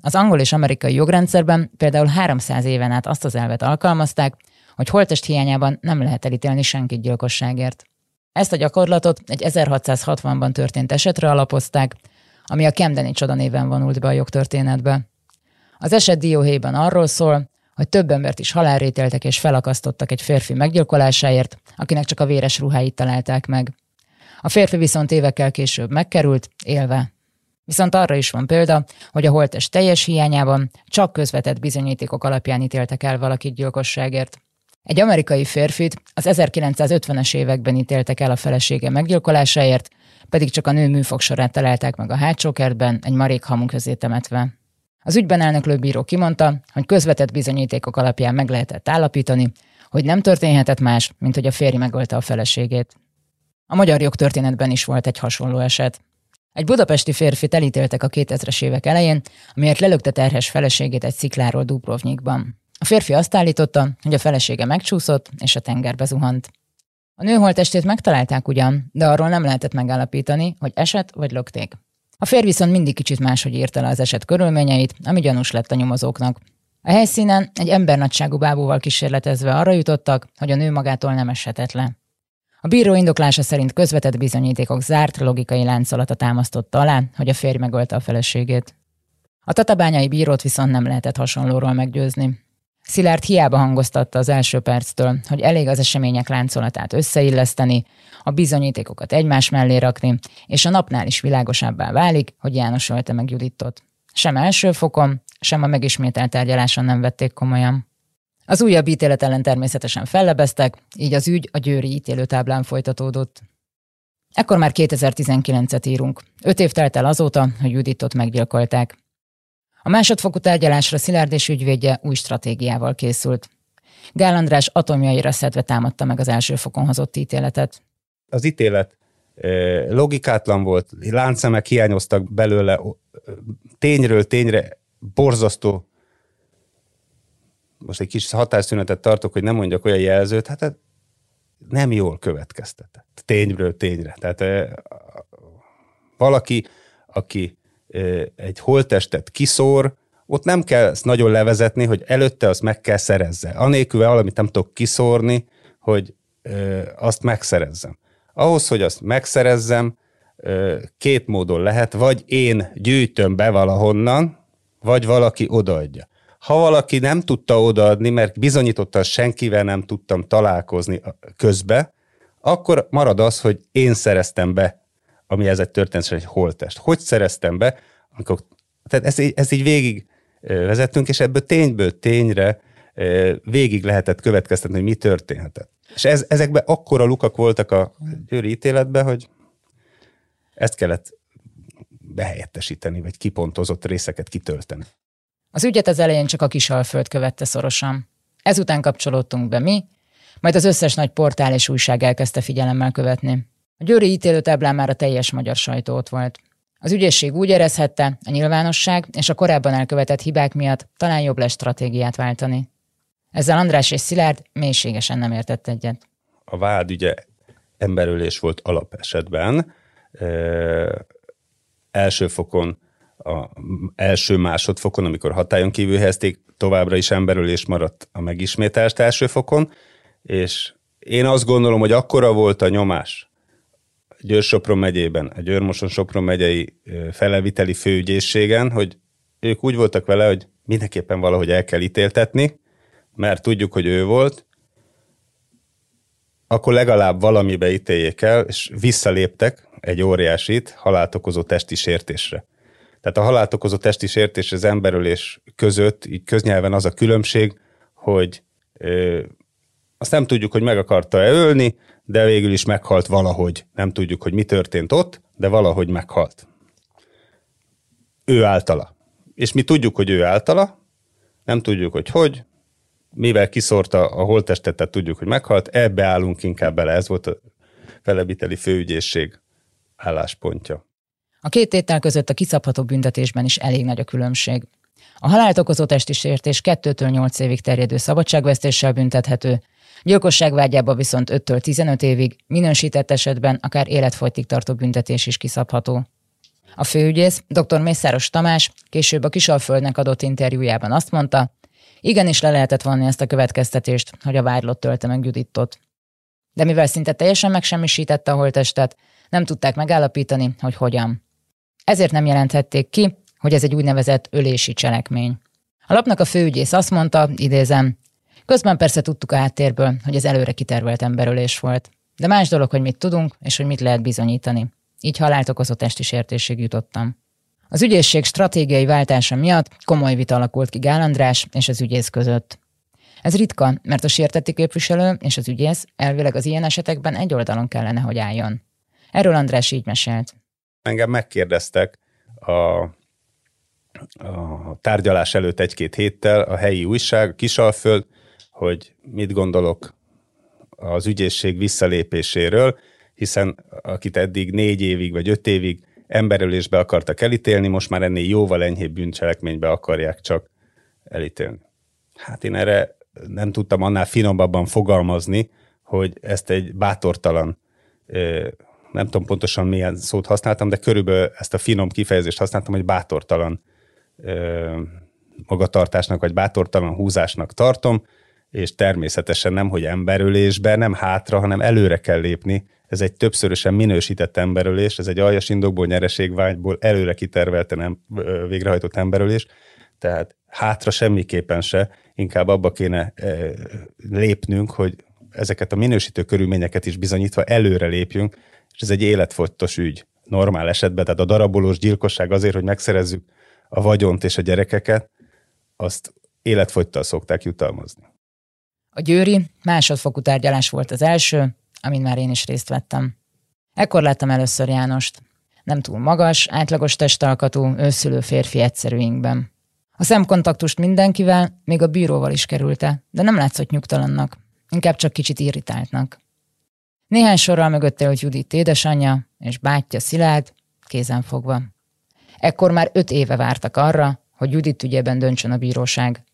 Az angol és amerikai jogrendszerben például 300 éven át azt az elvet alkalmazták, hogy holtest hiányában nem lehet elítélni senkit gyilkosságért. Ezt a gyakorlatot egy 1660-ban történt esetre alapozták, ami a Kemdeni csoda néven vonult be a jogtörténetbe. Az eset dióhéjban arról szól, hogy több embert is halálrételtek és felakasztottak egy férfi meggyilkolásáért, akinek csak a véres ruháit találták meg. A férfi viszont évekkel később megkerült, élve Viszont arra is van példa, hogy a holtest teljes hiányában csak közvetett bizonyítékok alapján ítéltek el valakit gyilkosságért. Egy amerikai férfit az 1950-es években ítéltek el a felesége meggyilkolásáért, pedig csak a nő műfogsorát találták meg a hátsó kertben, egy marék hamu közé temetve. Az ügyben elnöklő bíró kimondta, hogy közvetett bizonyítékok alapján meg lehetett állapítani, hogy nem történhetett más, mint hogy a férj megölte a feleségét. A magyar jogtörténetben is volt egy hasonló eset. Egy budapesti férfit elítéltek a 2000-es évek elején, amiért lelökte terhes feleségét egy szikláról Dubrovnikban. A férfi azt állította, hogy a felesége megcsúszott, és a tengerbe zuhant. A nő holtestét megtalálták ugyan, de arról nem lehetett megállapítani, hogy eset vagy lökték. A férj viszont mindig kicsit máshogy írta le az eset körülményeit, ami gyanús lett a nyomozóknak. A helyszínen egy embernagyságú bábúval kísérletezve arra jutottak, hogy a nő magától nem eshetett le. A bíró indoklása szerint közvetett bizonyítékok zárt logikai láncolata támasztotta alá, hogy a férj megölte a feleségét. A tatabányai bírót viszont nem lehetett hasonlóról meggyőzni. Szilárd hiába hangoztatta az első perctől, hogy elég az események láncolatát összeilleszteni, a bizonyítékokat egymás mellé rakni, és a napnál is világosabbá válik, hogy János ölte meg Juditot. Sem első fokon, sem a megismételt tárgyaláson nem vették komolyan. Az újabb ítélet ellen természetesen fellebeztek, így az ügy a győri ítélőtáblán folytatódott. Ekkor már 2019-et írunk. Öt év telt el azóta, hogy Juditot meggyilkolták. A másodfokú tárgyalásra Szilárd és ügyvédje új stratégiával készült. Gál András atomjaira szedve támadta meg az első fokon hozott ítéletet. Az ítélet logikátlan volt, láncszemek hiányoztak belőle, tényről tényre borzasztó most egy kis hatásszünetet tartok, hogy nem mondjak olyan jelzőt, hát, nem jól következtetett. Tényről tényre. Tehát valaki, aki egy holttestet kiszór, ott nem kell ezt nagyon levezetni, hogy előtte azt meg kell szerezze. Anélkül valamit nem tudok kiszórni, hogy azt megszerezzem. Ahhoz, hogy azt megszerezzem, két módon lehet, vagy én gyűjtöm be valahonnan, vagy valaki odaadja. Ha valaki nem tudta odaadni, mert bizonyította, senkivel nem tudtam találkozni közbe, akkor marad az, hogy én szereztem be, ami ez egy történet, egy holtest. Hogy szereztem be? Amikor, tehát ez, ez így végig vezettünk, és ebből tényből tényre végig lehetett következtetni, hogy mi történhetett. És ez, ezekben akkora lukak voltak a győri ítéletben, hogy ezt kellett behelyettesíteni, vagy kipontozott részeket kitölteni. Az ügyet az elején csak a Kisalföld követte szorosan. Ezután kapcsolódtunk be mi, majd az összes nagy portál és újság elkezdte figyelemmel követni. A győri ítélőtáblán már a teljes magyar sajtó ott volt. Az ügyészség úgy érezhette, a nyilvánosság és a korábban elkövetett hibák miatt talán jobb lesz stratégiát váltani. Ezzel András és Szilárd mélységesen nem értett egyet. A vád ugye emberölés volt alapesetben. E, első fokon, a első másodfokon, amikor hatályon kívül helyezték, továbbra is emberölés maradt a megismételst első fokon, és én azt gondolom, hogy akkora volt a nyomás Győr-Sopron megyében, a Győr-Moson-Sopron megyei feleviteli főügyészségen, hogy ők úgy voltak vele, hogy mindenképpen valahogy el kell ítéltetni, mert tudjuk, hogy ő volt, akkor legalább valamibe ítéljék el, és visszaléptek egy óriásit halált okozó testi sértésre. Tehát a halált okozó testi sértés az emberölés között, így köznyelven az a különbség, hogy ö, azt nem tudjuk, hogy meg akarta-e ölni, de végül is meghalt valahogy. Nem tudjuk, hogy mi történt ott, de valahogy meghalt. Ő általa. És mi tudjuk, hogy ő általa, nem tudjuk, hogy hogy, mivel kiszórta a holttestet, tehát tudjuk, hogy meghalt, ebbe állunk inkább bele. Ez volt a felebiteli főügyészség álláspontja. A két tétel között a kiszabható büntetésben is elég nagy a különbség. A halált okozó testi sértés 2-től 8 évig terjedő szabadságvesztéssel büntethető, gyilkosság vágyába viszont 5-től 15 évig, minősített esetben akár életfogytig tartó büntetés is kiszabható. A főügyész, dr. Mészáros Tamás később a Kisalföldnek adott interjújában azt mondta, igenis le lehetett vonni ezt a következtetést, hogy a vádlott tölte meg Judittot. De mivel szinte teljesen megsemmisítette a holtestet, nem tudták megállapítani, hogy hogyan. Ezért nem jelenthették ki, hogy ez egy úgynevezett ölési cselekmény. A lapnak a főügyész azt mondta, idézem, közben persze tudtuk a háttérből, hogy ez előre kitervelt emberölés volt. De más dolog, hogy mit tudunk, és hogy mit lehet bizonyítani. Így halált okozott testi sértésig jutottam. Az ügyészség stratégiai váltása miatt komoly vita alakult ki Gál András és az ügyész között. Ez ritka, mert a sértetti képviselő és az ügyész elvileg az ilyen esetekben egy oldalon kellene, hogy álljon. Erről András így mesélt. Engem megkérdeztek a, a tárgyalás előtt egy-két héttel a helyi újság, Kisalföld, hogy mit gondolok az ügyészség visszalépéséről, hiszen akit eddig négy évig vagy öt évig emberölésbe akartak elítélni, most már ennél jóval enyhébb bűncselekménybe akarják csak elítélni. Hát én erre nem tudtam annál finomabban fogalmazni, hogy ezt egy bátortalan, nem tudom pontosan milyen szót használtam, de körülbelül ezt a finom kifejezést használtam, hogy bátortalan magatartásnak, vagy bátortalan húzásnak tartom, és természetesen nem, hogy emberölésbe, nem hátra, hanem előre kell lépni, ez egy többszörösen minősített emberölés, ez egy aljas indokból, nyereségvágyból előre kitervelten nem végrehajtott emberölés, tehát hátra semmiképpen se, inkább abba kéne e, lépnünk, hogy ezeket a minősítő körülményeket is bizonyítva előre lépjünk, és ez egy életfogytos ügy normál esetben, tehát a darabolós gyilkosság azért, hogy megszerezzük a vagyont és a gyerekeket, azt életfogytal szokták jutalmazni. A győri másodfokú tárgyalás volt az első, amin már én is részt vettem. Ekkor láttam először Jánost. Nem túl magas, átlagos testalkatú, őszülő férfi egyszerűinkben. A szemkontaktust mindenkivel, még a bíróval is kerülte, de nem látszott nyugtalannak, inkább csak kicsit irritáltnak. Néhány sorral mögötte hogy Judit édesanyja és bátyja Szilárd, kézen fogva. Ekkor már öt éve vártak arra, hogy Judit ügyében döntsön a bíróság.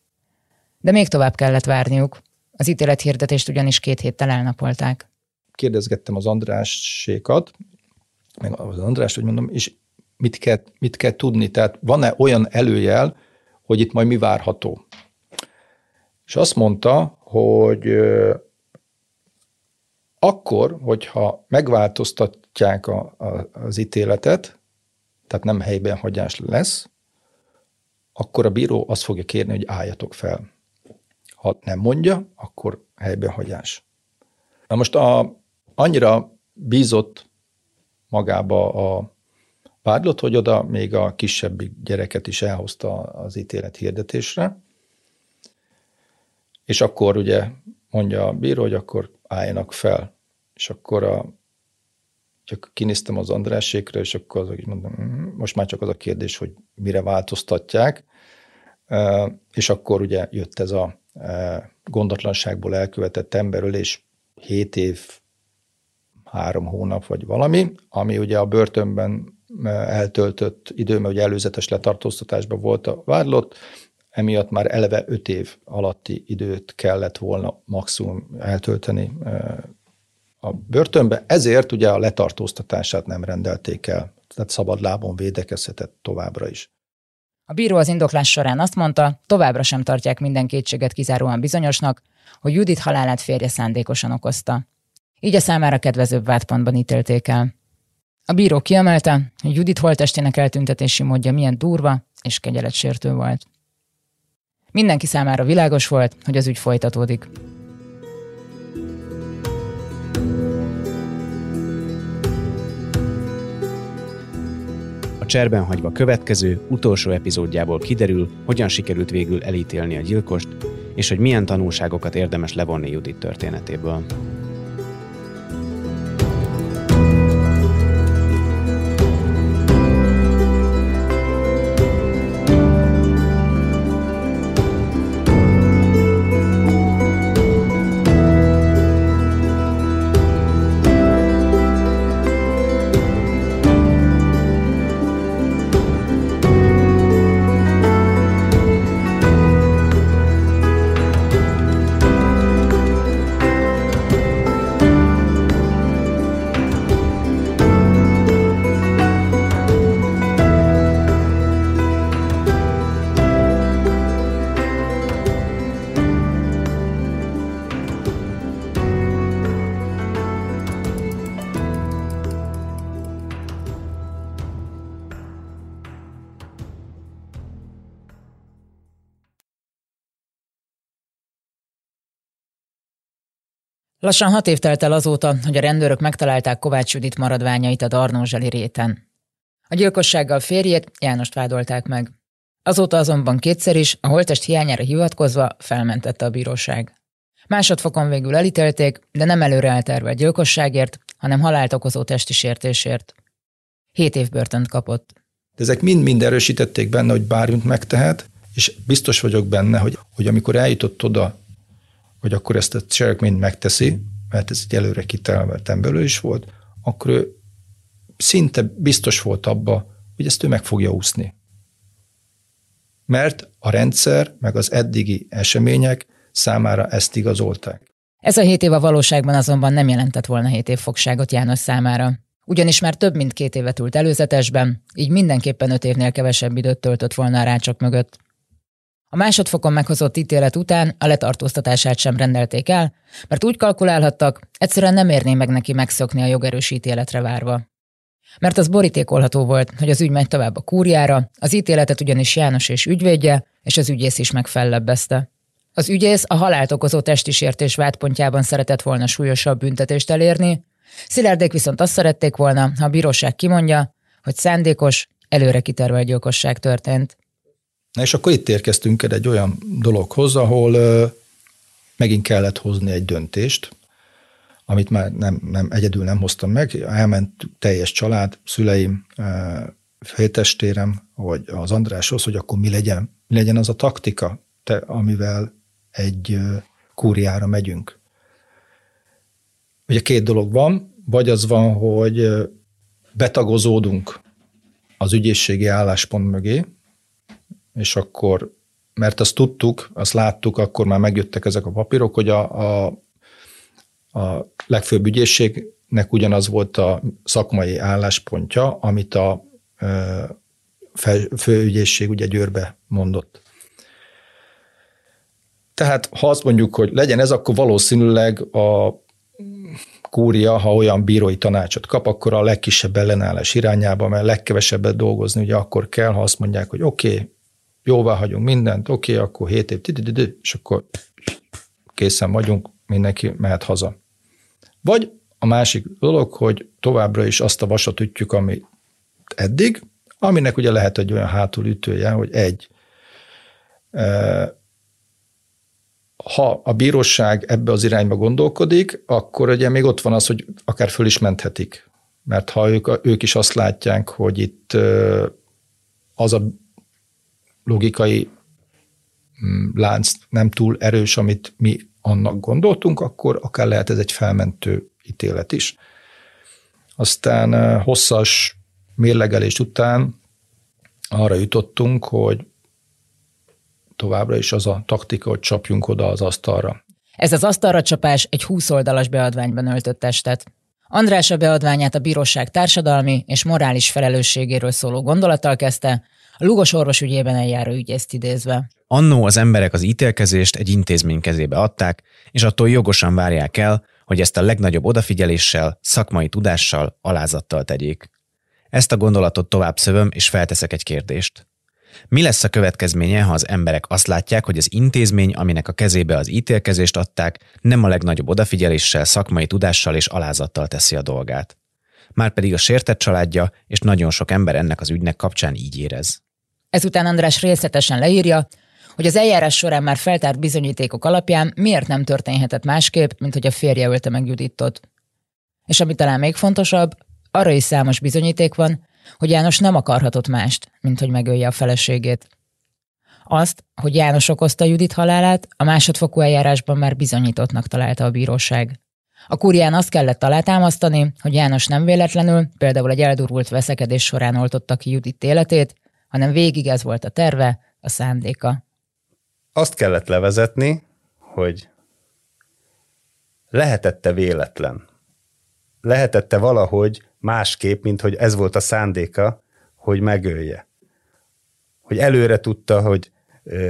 De még tovább kellett várniuk. Az ítélethirdetést ugyanis két héttel elnapolták. Kérdezgettem az Andrásékat, meg az Andrást, hogy mondom, és mit kell, mit kell tudni? Tehát van-e olyan előjel, hogy itt majd mi várható? És azt mondta, hogy akkor, hogyha megváltoztatják a, a, az ítéletet, tehát nem helyben hagyás lesz, akkor a bíró azt fogja kérni, hogy álljatok fel. Ha nem mondja, akkor helyben hagyás. Na most a, annyira bízott magába a vádlott, hogy oda még a kisebbik gyereket is elhozta az ítélet hirdetésre, és akkor ugye mondja a bíró, hogy akkor álljanak fel. És akkor a, csak kinéztem az Andrásékra, és akkor az, mondom, mm, most már csak az a kérdés, hogy mire változtatják, és akkor ugye jött ez a gondatlanságból elkövetett és 7 év, három hónap vagy valami, ami ugye a börtönben eltöltött idő, mert ugye előzetes letartóztatásban volt a vádlott, emiatt már eleve öt év alatti időt kellett volna maximum eltölteni a börtönbe, ezért ugye a letartóztatását nem rendelték el, tehát szabad lábon védekezhetett továbbra is. A bíró az indoklás során azt mondta, továbbra sem tartják minden kétséget kizáróan bizonyosnak, hogy Judit halálát férje szándékosan okozta. Így a számára kedvezőbb vádpontban ítélték el. A bíró kiemelte, hogy Judit holtestének eltüntetési módja milyen durva és kegyeletsértő volt. Mindenki számára világos volt, hogy az ügy folytatódik. A cserben hagyva következő, utolsó epizódjából kiderül, hogyan sikerült végül elítélni a gyilkost, és hogy milyen tanulságokat érdemes levonni Judit történetéből. Lassan hat év telt el azóta, hogy a rendőrök megtalálták Kovács Judit maradványait a Darnózseli réten. A gyilkossággal férjét, Jánost vádolták meg. Azóta azonban kétszer is, a holtest hiányára hivatkozva felmentette a bíróság. Másodfokon végül elítélték, de nem előre elterve gyilkosságért, hanem halált okozó testi sértésért. Hét év börtönt kapott. De ezek mind-mind erősítették benne, hogy bármit megtehet, és biztos vagyok benne, hogy, hogy amikor eljutott oda hogy akkor ezt a cselekményt megteszi, mert ez egy előre kitelmelt emberről is volt, akkor ő szinte biztos volt abba, hogy ezt ő meg fogja úszni. Mert a rendszer, meg az eddigi események számára ezt igazolták. Ez a hét év a valóságban azonban nem jelentett volna hét év fogságot János számára. Ugyanis már több mint két évet ült előzetesben, így mindenképpen öt évnél kevesebb időt töltött volna a rácsok mögött. A másodfokon meghozott ítélet után a letartóztatását sem rendelték el, mert úgy kalkulálhattak, egyszerűen nem érné meg neki megszokni a jogerős ítéletre várva. Mert az borítékolható volt, hogy az ügy megy tovább a kúriára, az ítéletet ugyanis János és ügyvédje, és az ügyész is megfellebbezte. Az ügyész a halált okozó testi sértés vádpontjában szeretett volna súlyosabb büntetést elérni, Szilárdék viszont azt szerették volna, ha a bíróság kimondja, hogy szándékos, előre kitervelt gyilkosság történt. Na és akkor itt érkeztünk el egy olyan dologhoz, ahol megint kellett hozni egy döntést, amit már nem, nem egyedül nem hoztam meg, elment teljes család, szüleim, féltestérem, vagy az Andráshoz, hogy akkor mi legyen, mi legyen az a taktika, te, amivel egy kúriára megyünk. Ugye két dolog van, vagy az van, hogy betagozódunk az ügyészségi álláspont mögé, és akkor mert azt tudtuk, azt láttuk, akkor már megjöttek ezek a papírok, hogy a, a, a legfőbb ügyészségnek ugyanaz volt a szakmai álláspontja, amit a főügyészség ugye Győrbe mondott. Tehát ha azt mondjuk, hogy legyen ez, akkor valószínűleg a kúria, ha olyan bírói tanácsot kap, akkor a legkisebb ellenállás irányába, mert legkevesebbet dolgozni ugye akkor kell, ha azt mondják, hogy oké, okay, jóvá hagyunk mindent, oké, okay, akkor 7 év, és akkor készen vagyunk, mindenki mehet haza. Vagy a másik dolog, hogy továbbra is azt a vasat ütjük, ami eddig, aminek ugye lehet egy olyan hátulütője, hogy egy, ha a bíróság ebbe az irányba gondolkodik, akkor ugye még ott van az, hogy akár föl is menthetik. Mert ha ők, ők is azt látják, hogy itt az a logikai mm, lánc nem túl erős, amit mi annak gondoltunk, akkor akár lehet ez egy felmentő ítélet is. Aztán hosszas mérlegelés után arra jutottunk, hogy továbbra is az a taktika, hogy csapjunk oda az asztalra. Ez az asztalra csapás egy 20 oldalas beadványban öltött testet. András a beadványát a bíróság társadalmi és morális felelősségéről szóló gondolattal kezdte, Lugos orvos ügyében eljáró ügyészt idézve. Annó az emberek az ítélkezést egy intézmény kezébe adták, és attól jogosan várják el, hogy ezt a legnagyobb odafigyeléssel, szakmai tudással, alázattal tegyék. Ezt a gondolatot tovább szövöm, és felteszek egy kérdést. Mi lesz a következménye, ha az emberek azt látják, hogy az intézmény, aminek a kezébe az ítélkezést adták, nem a legnagyobb odafigyeléssel, szakmai tudással és alázattal teszi a dolgát? Márpedig a sértett családja és nagyon sok ember ennek az ügynek kapcsán így érez. Ezután András részletesen leírja, hogy az eljárás során már feltárt bizonyítékok alapján miért nem történhetett másképp, mint hogy a férje ölte meg Juditot. És ami talán még fontosabb, arra is számos bizonyíték van, hogy János nem akarhatott mást, mint hogy megölje a feleségét. Azt, hogy János okozta Judit halálát, a másodfokú eljárásban már bizonyítottnak találta a bíróság. A kúrián azt kellett alátámasztani, hogy János nem véletlenül, például egy eldurult veszekedés során oltotta ki Judit életét, hanem végig ez volt a terve, a szándéka. Azt kellett levezetni, hogy lehetette véletlen. Lehetette valahogy másképp, mint hogy ez volt a szándéka, hogy megölje. Hogy előre tudta, hogy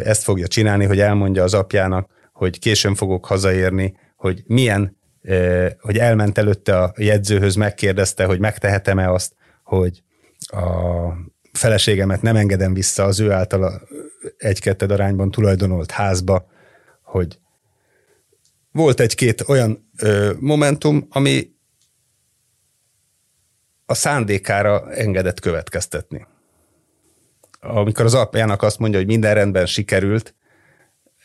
ezt fogja csinálni, hogy elmondja az apjának, hogy későn fogok hazaérni, hogy milyen, hogy elment előtte a jegyzőhöz, megkérdezte, hogy megtehetem-e azt, hogy a feleségemet nem engedem vissza az ő általa egy-ketted arányban tulajdonolt házba, hogy volt egy-két olyan ö, momentum, ami a szándékára engedett következtetni. Amikor az apjának azt mondja, hogy minden rendben sikerült,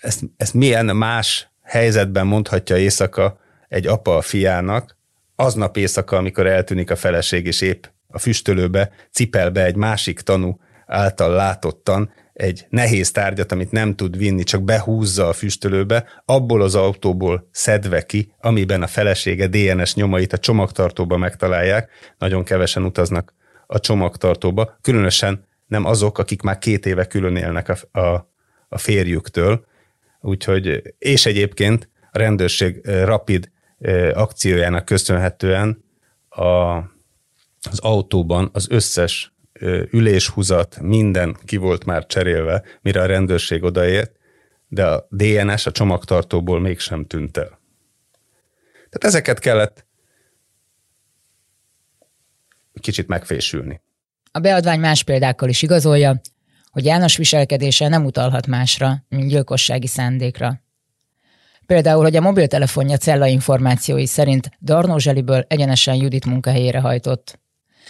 ezt, ezt milyen más helyzetben mondhatja éjszaka egy apa a fiának, aznap éjszaka, amikor eltűnik a feleség, és épp a füstölőbe cipel be egy másik tanú által látottan egy nehéz tárgyat, amit nem tud vinni, csak behúzza a füstölőbe, abból az autóból szedve ki, amiben a felesége DNS nyomait a csomagtartóba megtalálják. Nagyon kevesen utaznak a csomagtartóba, különösen nem azok, akik már két éve külön élnek a, a, a férjüktől. Úgyhogy, és egyébként a rendőrség rapid akciójának köszönhetően a, az autóban az összes üléshúzat, minden ki volt már cserélve, mire a rendőrség odaért, de a DNS a csomagtartóból mégsem tűnt el. Tehát ezeket kellett kicsit megfésülni. A beadvány más példákkal is igazolja, hogy János viselkedése nem utalhat másra, mint gyilkossági szándékra. Például, hogy a mobiltelefonja cella információi szerint Darnó Zseliből egyenesen Judit munkahelyére hajtott.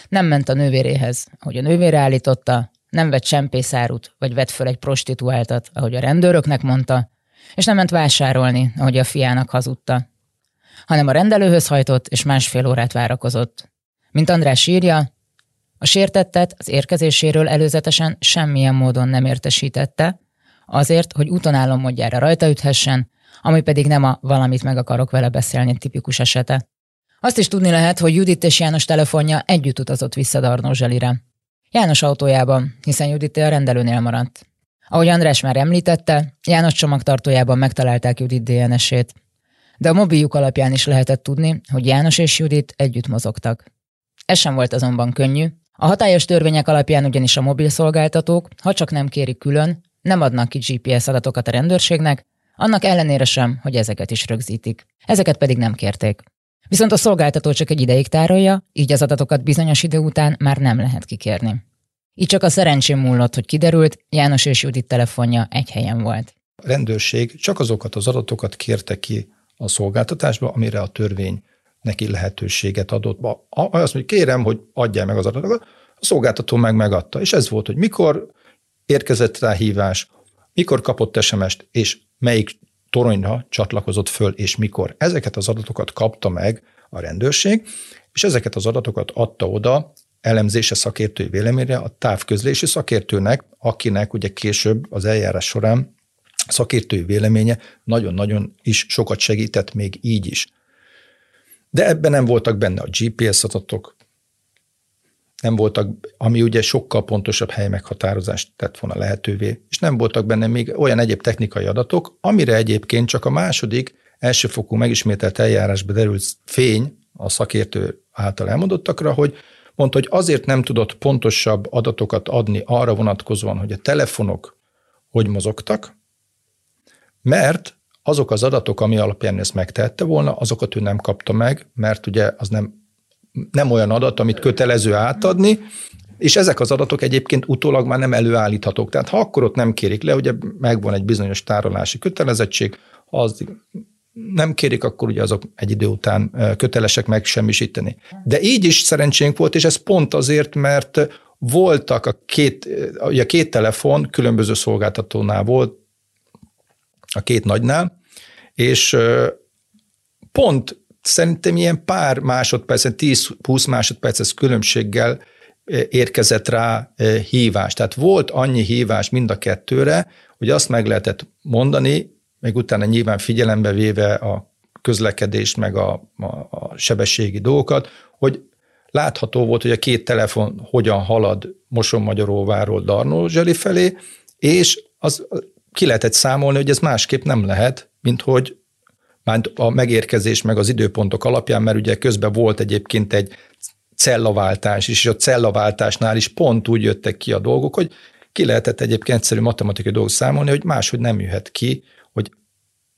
Nem ment a nővéréhez, hogy a nővére állította, nem vett csempészárut, vagy vett föl egy prostituáltat, ahogy a rendőröknek mondta, és nem ment vásárolni, ahogy a fiának hazudta, hanem a rendelőhöz hajtott, és másfél órát várakozott. Mint András írja, a sértettet az érkezéséről előzetesen semmilyen módon nem értesítette, azért, hogy úton módjára rajta üthessen, ami pedig nem a valamit meg akarok vele beszélni tipikus esete. Azt is tudni lehet, hogy Judit és János telefonja együtt utazott vissza Darnó Zselire. János autójában, hiszen Judit a rendelőnél maradt. Ahogy András már említette, János csomagtartójában megtalálták Judit DNS-ét. De a mobiljuk alapján is lehetett tudni, hogy János és Judit együtt mozogtak. Ez sem volt azonban könnyű. A hatályos törvények alapján ugyanis a mobil szolgáltatók, ha csak nem kérik külön, nem adnak ki GPS adatokat a rendőrségnek, annak ellenére sem, hogy ezeket is rögzítik. Ezeket pedig nem kérték. Viszont a szolgáltató csak egy ideig tárolja, így az adatokat bizonyos idő után már nem lehet kikérni. Így csak a szerencsém múlott, hogy kiderült, János és Judit telefonja egy helyen volt. A rendőrség csak azokat az adatokat kérte ki a szolgáltatásba, amire a törvény neki lehetőséget adott. Azt mondja, kérem, hogy adjál meg az adatokat, a szolgáltató meg megadta. És ez volt, hogy mikor érkezett rá hívás, mikor kapott SMS-t, és melyik toronyra csatlakozott föl, és mikor. Ezeket az adatokat kapta meg a rendőrség, és ezeket az adatokat adta oda elemzése szakértői véleményre a távközlési szakértőnek, akinek ugye később az eljárás során szakértői véleménye nagyon-nagyon is sokat segített még így is. De ebben nem voltak benne a GPS adatok, nem voltak, ami ugye sokkal pontosabb hely meghatározást tett volna lehetővé, és nem voltak benne még olyan egyéb technikai adatok, amire egyébként csak a második elsőfokú megismételt eljárásba derült fény a szakértő által elmondottakra, hogy mondta, hogy azért nem tudott pontosabb adatokat adni arra vonatkozóan, hogy a telefonok hogy mozogtak, mert azok az adatok, ami alapján ezt megtehette volna, azokat ő nem kapta meg, mert ugye az nem, nem olyan adat, amit kötelező átadni, és ezek az adatok egyébként utólag már nem előállíthatók. Tehát ha akkor ott nem kérik le, ugye megvan egy bizonyos tárolási kötelezettség, az nem kérik, akkor ugye azok egy idő után kötelesek megsemmisíteni. De így is szerencsénk volt, és ez pont azért, mert voltak a két, ugye a két telefon különböző szolgáltatónál volt, a két nagynál, és pont szerintem ilyen pár másodpercen, 10-20 másodperces különbséggel érkezett rá hívás. Tehát volt annyi hívás mind a kettőre, hogy azt meg lehetett mondani, meg utána nyilván figyelembe véve a közlekedést, meg a, a, a sebességi dolgokat, hogy látható volt, hogy a két telefon hogyan halad Mosonmagyaróváról Darnózseli felé, és az ki lehetett számolni, hogy ez másképp nem lehet, mint hogy már a megérkezés meg az időpontok alapján, mert ugye közben volt egyébként egy cellaváltás is, és a cellaváltásnál is pont úgy jöttek ki a dolgok, hogy ki lehetett egyébként egyszerű matematikai dolgok számolni, hogy máshogy nem jöhet ki, hogy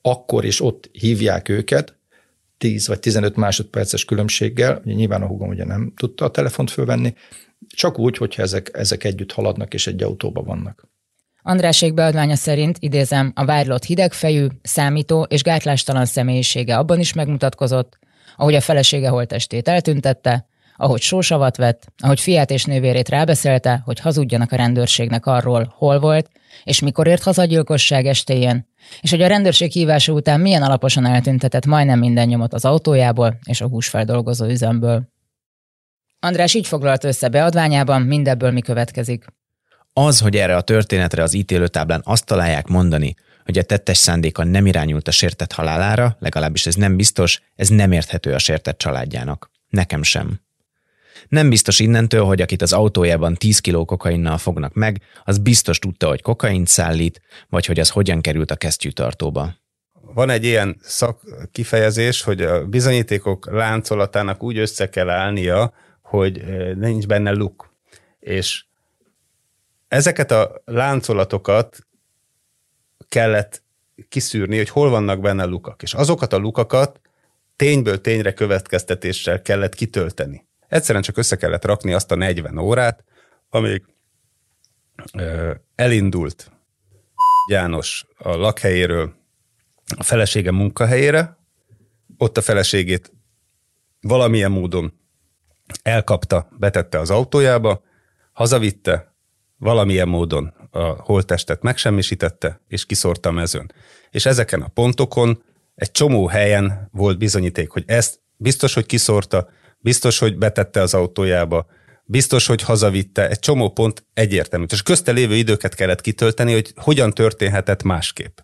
akkor és ott hívják őket, 10 vagy 15 másodperces különbséggel, ugye nyilván a húgom ugye nem tudta a telefont fölvenni, csak úgy, hogyha ezek, ezek együtt haladnak és egy autóba vannak. Andrásék beadványa szerint, idézem, a vádlott hidegfejű, számító és gátlástalan személyisége abban is megmutatkozott, ahogy a felesége holtestét eltüntette, ahogy sósavat vett, ahogy fiát és nővérét rábeszélte, hogy hazudjanak a rendőrségnek arról, hol volt, és mikor ért haza a gyilkosság estéjén, és hogy a rendőrség hívása után milyen alaposan eltüntetett majdnem minden nyomot az autójából és a húsfeldolgozó üzemből. András így foglalt össze beadványában, mindebből mi következik. Az, hogy erre a történetre az ítélőtáblán azt találják mondani, hogy a tettes szándéka nem irányult a sértett halálára, legalábbis ez nem biztos, ez nem érthető a sértett családjának. Nekem sem. Nem biztos innentől, hogy akit az autójában 10 kiló kokainnal fognak meg, az biztos tudta, hogy kokaint szállít, vagy hogy az hogyan került a kesztyűtartóba. Van egy ilyen szak kifejezés, hogy a bizonyítékok láncolatának úgy össze kell állnia, hogy eh, nincs benne luk. És ezeket a láncolatokat kellett kiszűrni, hogy hol vannak benne lukak. És azokat a lukakat tényből tényre következtetéssel kellett kitölteni. Egyszerűen csak össze kellett rakni azt a 40 órát, amíg ö, elindult János a lakhelyéről a felesége munkahelyére, ott a feleségét valamilyen módon elkapta, betette az autójába, hazavitte, valamilyen módon a holttestet megsemmisítette, és kiszórta a mezőn. És ezeken a pontokon egy csomó helyen volt bizonyíték, hogy ezt biztos, hogy kiszórta, biztos, hogy betette az autójába, biztos, hogy hazavitte, egy csomó pont egyértelmű. És közte lévő időket kellett kitölteni, hogy hogyan történhetett másképp.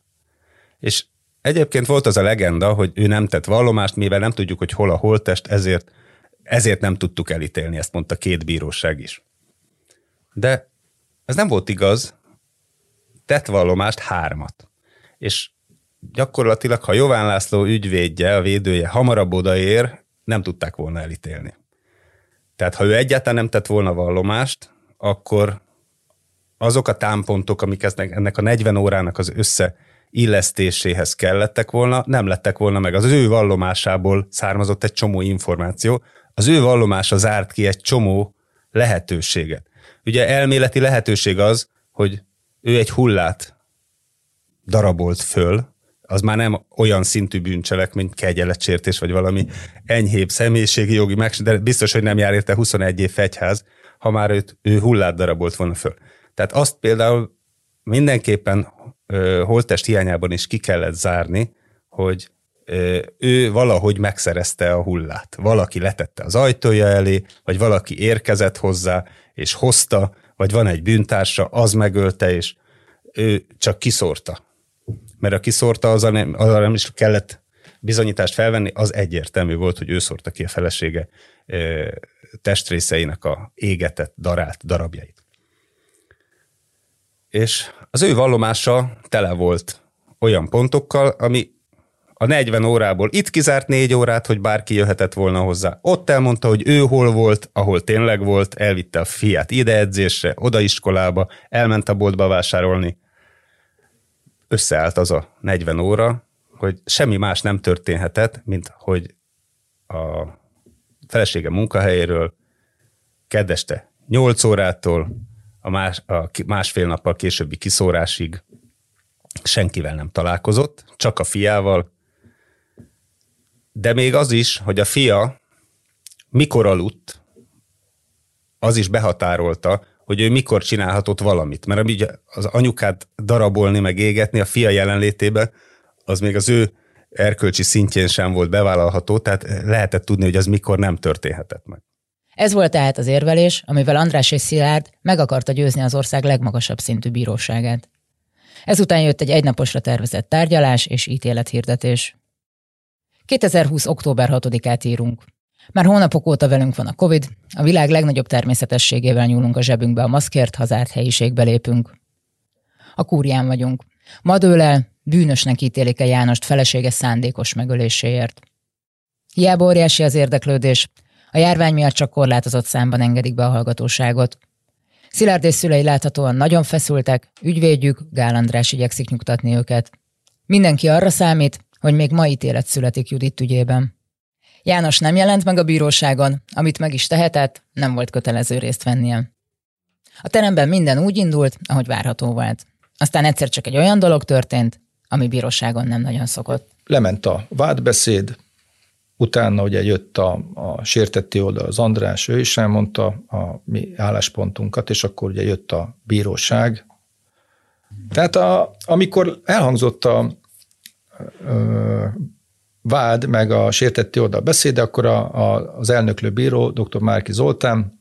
És egyébként volt az a legenda, hogy ő nem tett vallomást, mivel nem tudjuk, hogy hol a holttest, ezért, ezért nem tudtuk elítélni, ezt mondta két bíróság is. De ez nem volt igaz, tett vallomást hármat. És gyakorlatilag, ha Jován László ügyvédje, a védője hamarabb odaér, nem tudták volna elítélni. Tehát ha ő egyáltalán nem tett volna vallomást, akkor azok a támpontok, amik ennek a 40 órának az össze illesztéséhez kellettek volna, nem lettek volna meg. Az ő vallomásából származott egy csomó információ, az ő vallomása zárt ki egy csomó lehetőséget. Ugye elméleti lehetőség az, hogy ő egy hullát darabolt föl, az már nem olyan szintű bűncselek, mint kegyeletsértés, vagy valami enyhébb személyiségi jogi meg, de biztos, hogy nem jár érte 21 év fegyház, ha már őt, ő hullát darabolt volna föl. Tehát azt például mindenképpen holttest hiányában is ki kellett zárni, hogy ő valahogy megszerezte a hullát. Valaki letette az ajtója elé, vagy valaki érkezett hozzá, és hozta, vagy van egy bűntársa, az megölte, és ő csak kiszórta. Mert a kiszórta, az nem, az nem is kellett bizonyítást felvenni, az egyértelmű volt, hogy ő szórta ki a felesége testrészeinek a égetett, darált darabjait. És az ő vallomása tele volt olyan pontokkal, ami a 40 órából itt kizárt négy órát, hogy bárki jöhetett volna hozzá. Ott elmondta, hogy ő hol volt, ahol tényleg volt, elvitte a fiát ide edzésre, oda iskolába, elment a boltba vásárolni. Összeállt az a 40 óra, hogy semmi más nem történhetett, mint hogy a felesége munkahelyéről kedeste 8 órától a, más, a másfél nappal későbbi kiszórásig senkivel nem találkozott, csak a fiával, de még az is, hogy a fia mikor aludt, az is behatárolta, hogy ő mikor csinálhatott valamit. Mert ugye az anyukát darabolni, meg égetni a fia jelenlétében, az még az ő erkölcsi szintjén sem volt bevállalható, tehát lehetett tudni, hogy az mikor nem történhetett meg. Ez volt tehát az érvelés, amivel András és Szilárd meg akarta győzni az ország legmagasabb szintű bíróságát. Ezután jött egy egynaposra tervezett tárgyalás és ítélethirdetés. 2020. október 6-át írunk. Már hónapok óta velünk van a Covid, a világ legnagyobb természetességével nyúlunk a zsebünkbe a maszkért, hazárt helyiségbe lépünk. A kúrián vagyunk. Ma dől bűnösnek ítélik a Jánost felesége szándékos megöléséért. Hiába óriási az érdeklődés, a járvány miatt csak korlátozott számban engedik be a hallgatóságot. Szilárd és szülei láthatóan nagyon feszültek, ügyvédjük, Gál András igyekszik nyugtatni őket. Mindenki arra számít, hogy még ma ítélet születik Judit ügyében. János nem jelent meg a bíróságon, amit meg is tehetett, nem volt kötelező részt vennie. A teremben minden úgy indult, ahogy várható volt. Aztán egyszer csak egy olyan dolog történt, ami bíróságon nem nagyon szokott. Lement a vádbeszéd, utána ugye jött a, a sértetti oldal az András, ő is elmondta a mi álláspontunkat, és akkor ugye jött a bíróság. Tehát a, amikor elhangzott a, vád, meg a sértetti oldal beszéde, akkor a, a, az elnöklő bíró, dr. Márki Zoltán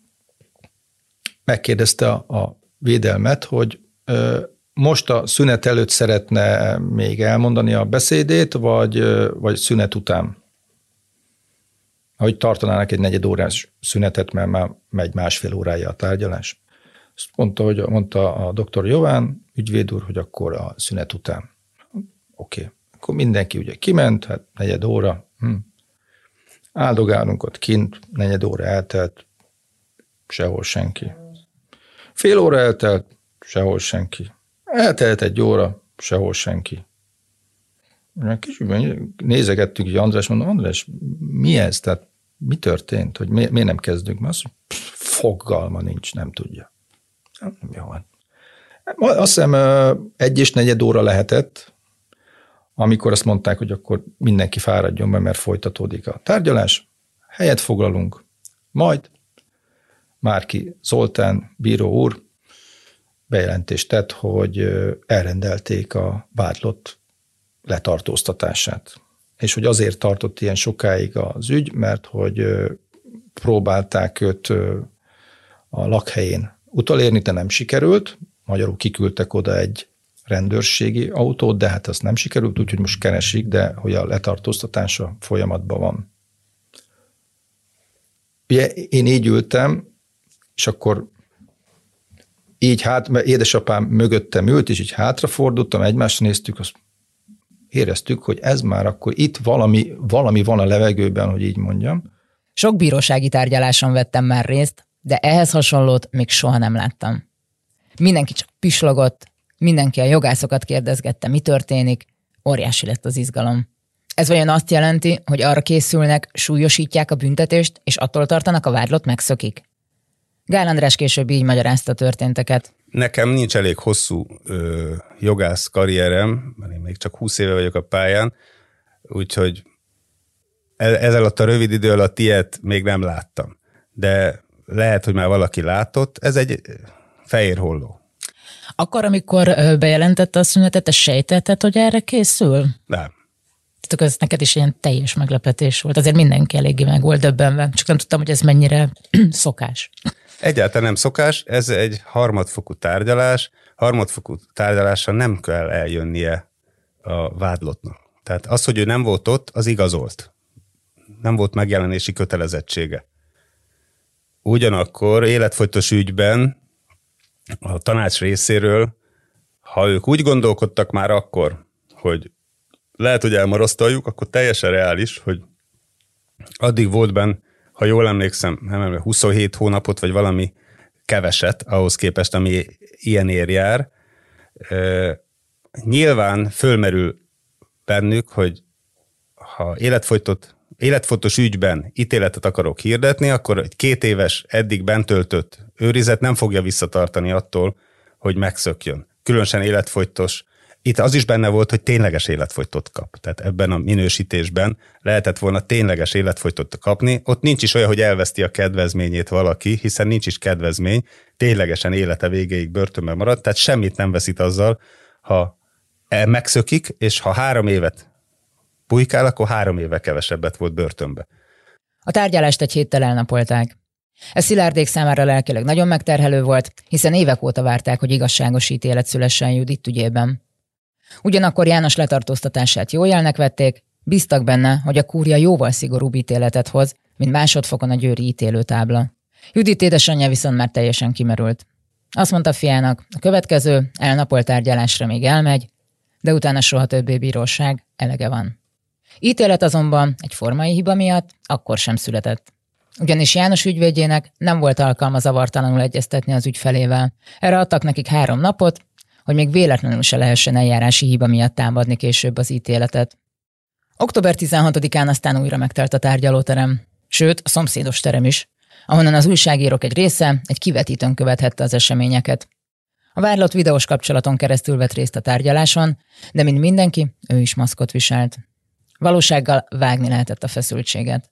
megkérdezte a, a védelmet, hogy ö, most a szünet előtt szeretne még elmondani a beszédét, vagy, vagy szünet után? Hogy tartanának egy negyed órás szünetet, mert már megy másfél órája a tárgyalás. Azt mondta, hogy mondta a doktor Jován, ügyvéd úr, hogy akkor a szünet után. Oké. Okay. Akkor mindenki ugye kiment, hát negyed óra, hm. áldogálunk ott kint, negyed óra eltelt, sehol senki. Fél óra eltelt, sehol senki. Eltelt egy óra, sehol senki. Kicsit nézegettük, hogy András mondom, András, mi ez? Tehát mi történt? Hogy mi, miért nem kezdünk? Mert azt fogalma nincs, nem tudja. Jó van. Azt hiszem egy és negyed óra lehetett, amikor azt mondták, hogy akkor mindenki fáradjon be, mert folytatódik a tárgyalás, helyet foglalunk, majd Márki Zoltán, bíró úr bejelentést tett, hogy elrendelték a vádlott letartóztatását. És hogy azért tartott ilyen sokáig az ügy, mert hogy próbálták őt a lakhelyén utalérni, de nem sikerült. Magyarul kiküldtek oda egy rendőrségi autót, de hát az nem sikerült, úgyhogy most keresik, de hogy a letartóztatása folyamatban van. Ugye én így ültem, és akkor így hát, mert édesapám mögöttem ült, és így hátrafordultam, egymásra néztük, azt éreztük, hogy ez már akkor itt valami, valami van a levegőben, hogy így mondjam. Sok bírósági tárgyaláson vettem már részt, de ehhez hasonlót még soha nem láttam. Mindenki csak pislogott, mindenki a jogászokat kérdezgette, mi történik, óriási lett az izgalom. Ez vajon azt jelenti, hogy arra készülnek, súlyosítják a büntetést, és attól tartanak a vádlott megszökik? Gál András később így magyarázta történteket. Nekem nincs elég hosszú ö, jogász karrierem, mert én még csak 20 éve vagyok a pályán, úgyhogy e, ez alatt a rövid idő alatt ilyet még nem láttam. De lehet, hogy már valaki látott, ez egy fehér holló. Akkor, amikor bejelentette a szünetet, te sejtetted, hogy erre készül? Nem. Tehát ez neked is ilyen teljes meglepetés volt. Azért mindenki eléggé meg volt döbbenve. Csak nem tudtam, hogy ez mennyire szokás. Egyáltalán nem szokás, ez egy harmadfokú tárgyalás. Harmadfokú tárgyalásra nem kell eljönnie a vádlottnak. Tehát az, hogy ő nem volt ott, az igazolt. Nem volt megjelenési kötelezettsége. Ugyanakkor életfogytos ügyben a tanács részéről, ha ők úgy gondolkodtak már akkor, hogy lehet, hogy elmarasztaljuk, akkor teljesen reális, hogy addig volt benne, ha jól emlékszem, nem emlékszem, 27 hónapot, vagy valami keveset ahhoz képest, ami ilyen ér jár. Nyilván fölmerül bennük, hogy ha életfogytott, életfogytos ügyben ítéletet akarok hirdetni, akkor egy két éves eddig bentöltött őrizet nem fogja visszatartani attól, hogy megszökjön. Különösen életfogytos itt az is benne volt, hogy tényleges életfogytot kap. Tehát ebben a minősítésben lehetett volna tényleges életfogytot kapni. Ott nincs is olyan, hogy elveszti a kedvezményét valaki, hiszen nincs is kedvezmény, ténylegesen élete végéig börtönben marad, tehát semmit nem veszít azzal, ha e megszökik, és ha három évet bujkál, akkor három éve kevesebbet volt börtönbe. A tárgyalást egy héttel elnapolták. Ez Szilárdék számára lelkileg nagyon megterhelő volt, hiszen évek óta várták, hogy igazságos ítélet szülessen Judit ügyében. Ugyanakkor János letartóztatását jó jelnek vették, bíztak benne, hogy a kúria jóval szigorúbb ítéletet hoz, mint másodfokon a győri ítélőtábla. Judit édesanyja viszont már teljesen kimerült. Azt mondta fiának, a következő elnapolt tárgyalásra még elmegy, de utána soha többé bíróság, elege van. Ítélet azonban egy formai hiba miatt akkor sem született. Ugyanis János ügyvédjének nem volt alkalma zavartalanul egyeztetni az ügyfelével. Erre adtak nekik három napot, hogy még véletlenül se lehessen eljárási hiba miatt támadni később az ítéletet. Október 16-án aztán újra megtelt a tárgyalóterem, sőt a szomszédos terem is, ahonnan az újságírók egy része egy kivetítőn követhette az eseményeket. A várlott videós kapcsolaton keresztül vett részt a tárgyaláson, de mint mindenki, ő is maszkot viselt. Valósággal vágni lehetett a feszültséget.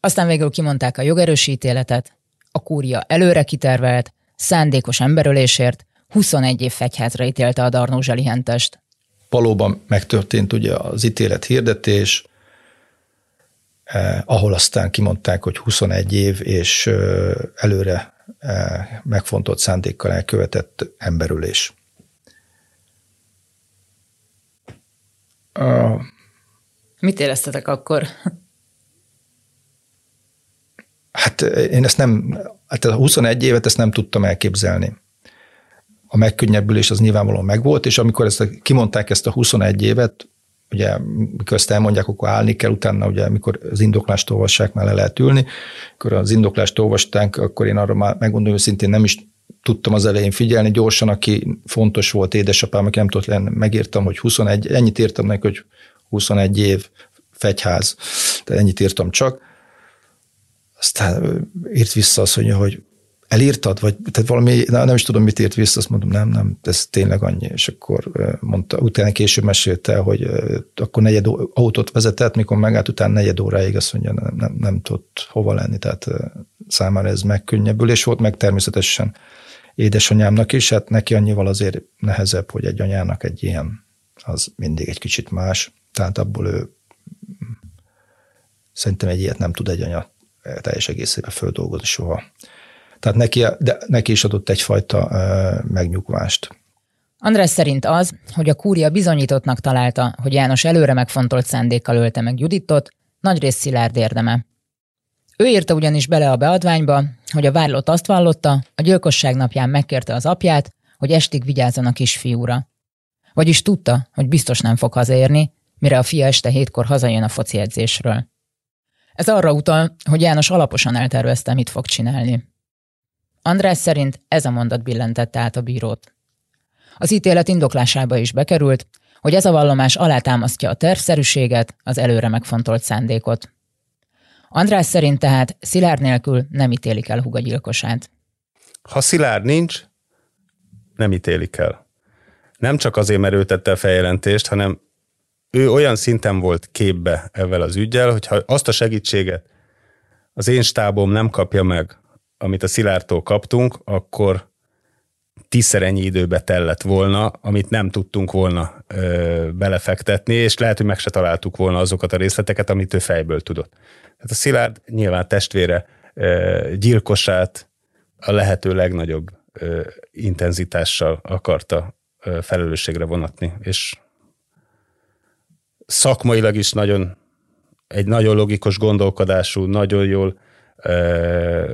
Aztán végül kimondták a jogerős ítéletet, a kúria előre kitervelt, szándékos emberölésért, 21 év fegyházra ítélte a Darnó Zsalihentest. Valóban megtörtént ugye az ítélet hirdetés, eh, ahol aztán kimondták, hogy 21 év, és eh, előre eh, megfontolt szándékkal elkövetett emberülés. Uh, Mit éreztetek akkor? Hát én ezt nem, hát a 21 évet ezt nem tudtam elképzelni. A megkönnyebbülés az nyilvánvalóan megvolt, és amikor ezt a, kimondták ezt a 21 évet, ugye mikor ezt elmondják, akkor állni kell, utána ugye mikor az indoklást olvassák, már le lehet ülni, akkor az indoklást olvastánk, akkor én arra már megmondom szintén nem is tudtam az elején figyelni, gyorsan, aki fontos volt édesapám, aki nem tudott lenni, megírtam, hogy 21, ennyit írtam neki, hogy 21 év fegyház, tehát ennyit írtam csak. Aztán írt vissza azt mondja, hogy elírtad, vagy tehát valami, nem is tudom, mit írt vissza, azt mondom, nem, nem, ez tényleg annyi. És akkor mondta, utána később mesélte, hogy akkor negyed autót vezetett, mikor megállt, utána negyed óráig azt mondja, nem, nem, nem tudott hova lenni, tehát számára ez megkönnyebbülés volt, meg természetesen édesanyámnak is, hát neki annyival azért nehezebb, hogy egy anyának egy ilyen, az mindig egy kicsit más, tehát abból ő szerintem egy ilyet nem tud egy anya teljes egészében földolgozni soha. Tehát neki, de neki is adott egyfajta megnyugvást. András szerint az, hogy a kúria bizonyítottnak találta, hogy János előre megfontolt szándékkal ölte meg Juditot, nagyrészt szilárd érdeme. Ő írta ugyanis bele a beadványba, hogy a vádlott azt vallotta, a gyilkosság napján megkérte az apját, hogy estig vigyázzon a kisfiúra. Vagyis tudta, hogy biztos nem fog hazaérni, mire a fia este hétkor hazajön a foci edzésről. Ez arra utal, hogy János alaposan eltervezte, mit fog csinálni. András szerint ez a mondat billentette át a bírót. Az ítélet indoklásába is bekerült, hogy ez a vallomás alátámasztja a tervszerűséget, az előre megfontolt szándékot. András szerint tehát Szilárd nélkül nem ítélik el Huga gyilkosát. Ha Szilárd nincs, nem ítélik el. Nem csak azért, mert ő tette a feljelentést, hanem ő olyan szinten volt képbe ezzel az ügyel, hogyha azt a segítséget az én stábom nem kapja meg, amit a Szilártól kaptunk, akkor tízszer ennyi időbe tellett volna, amit nem tudtunk volna ö, belefektetni, és lehet, hogy meg se találtuk volna azokat a részleteket, amit ő fejből tudott. Tehát a Szilárd nyilván testvére ö, gyilkosát a lehető legnagyobb ö, intenzitással akarta ö, felelősségre vonatni, és szakmailag is nagyon egy nagyon logikus gondolkodású, nagyon jól ö,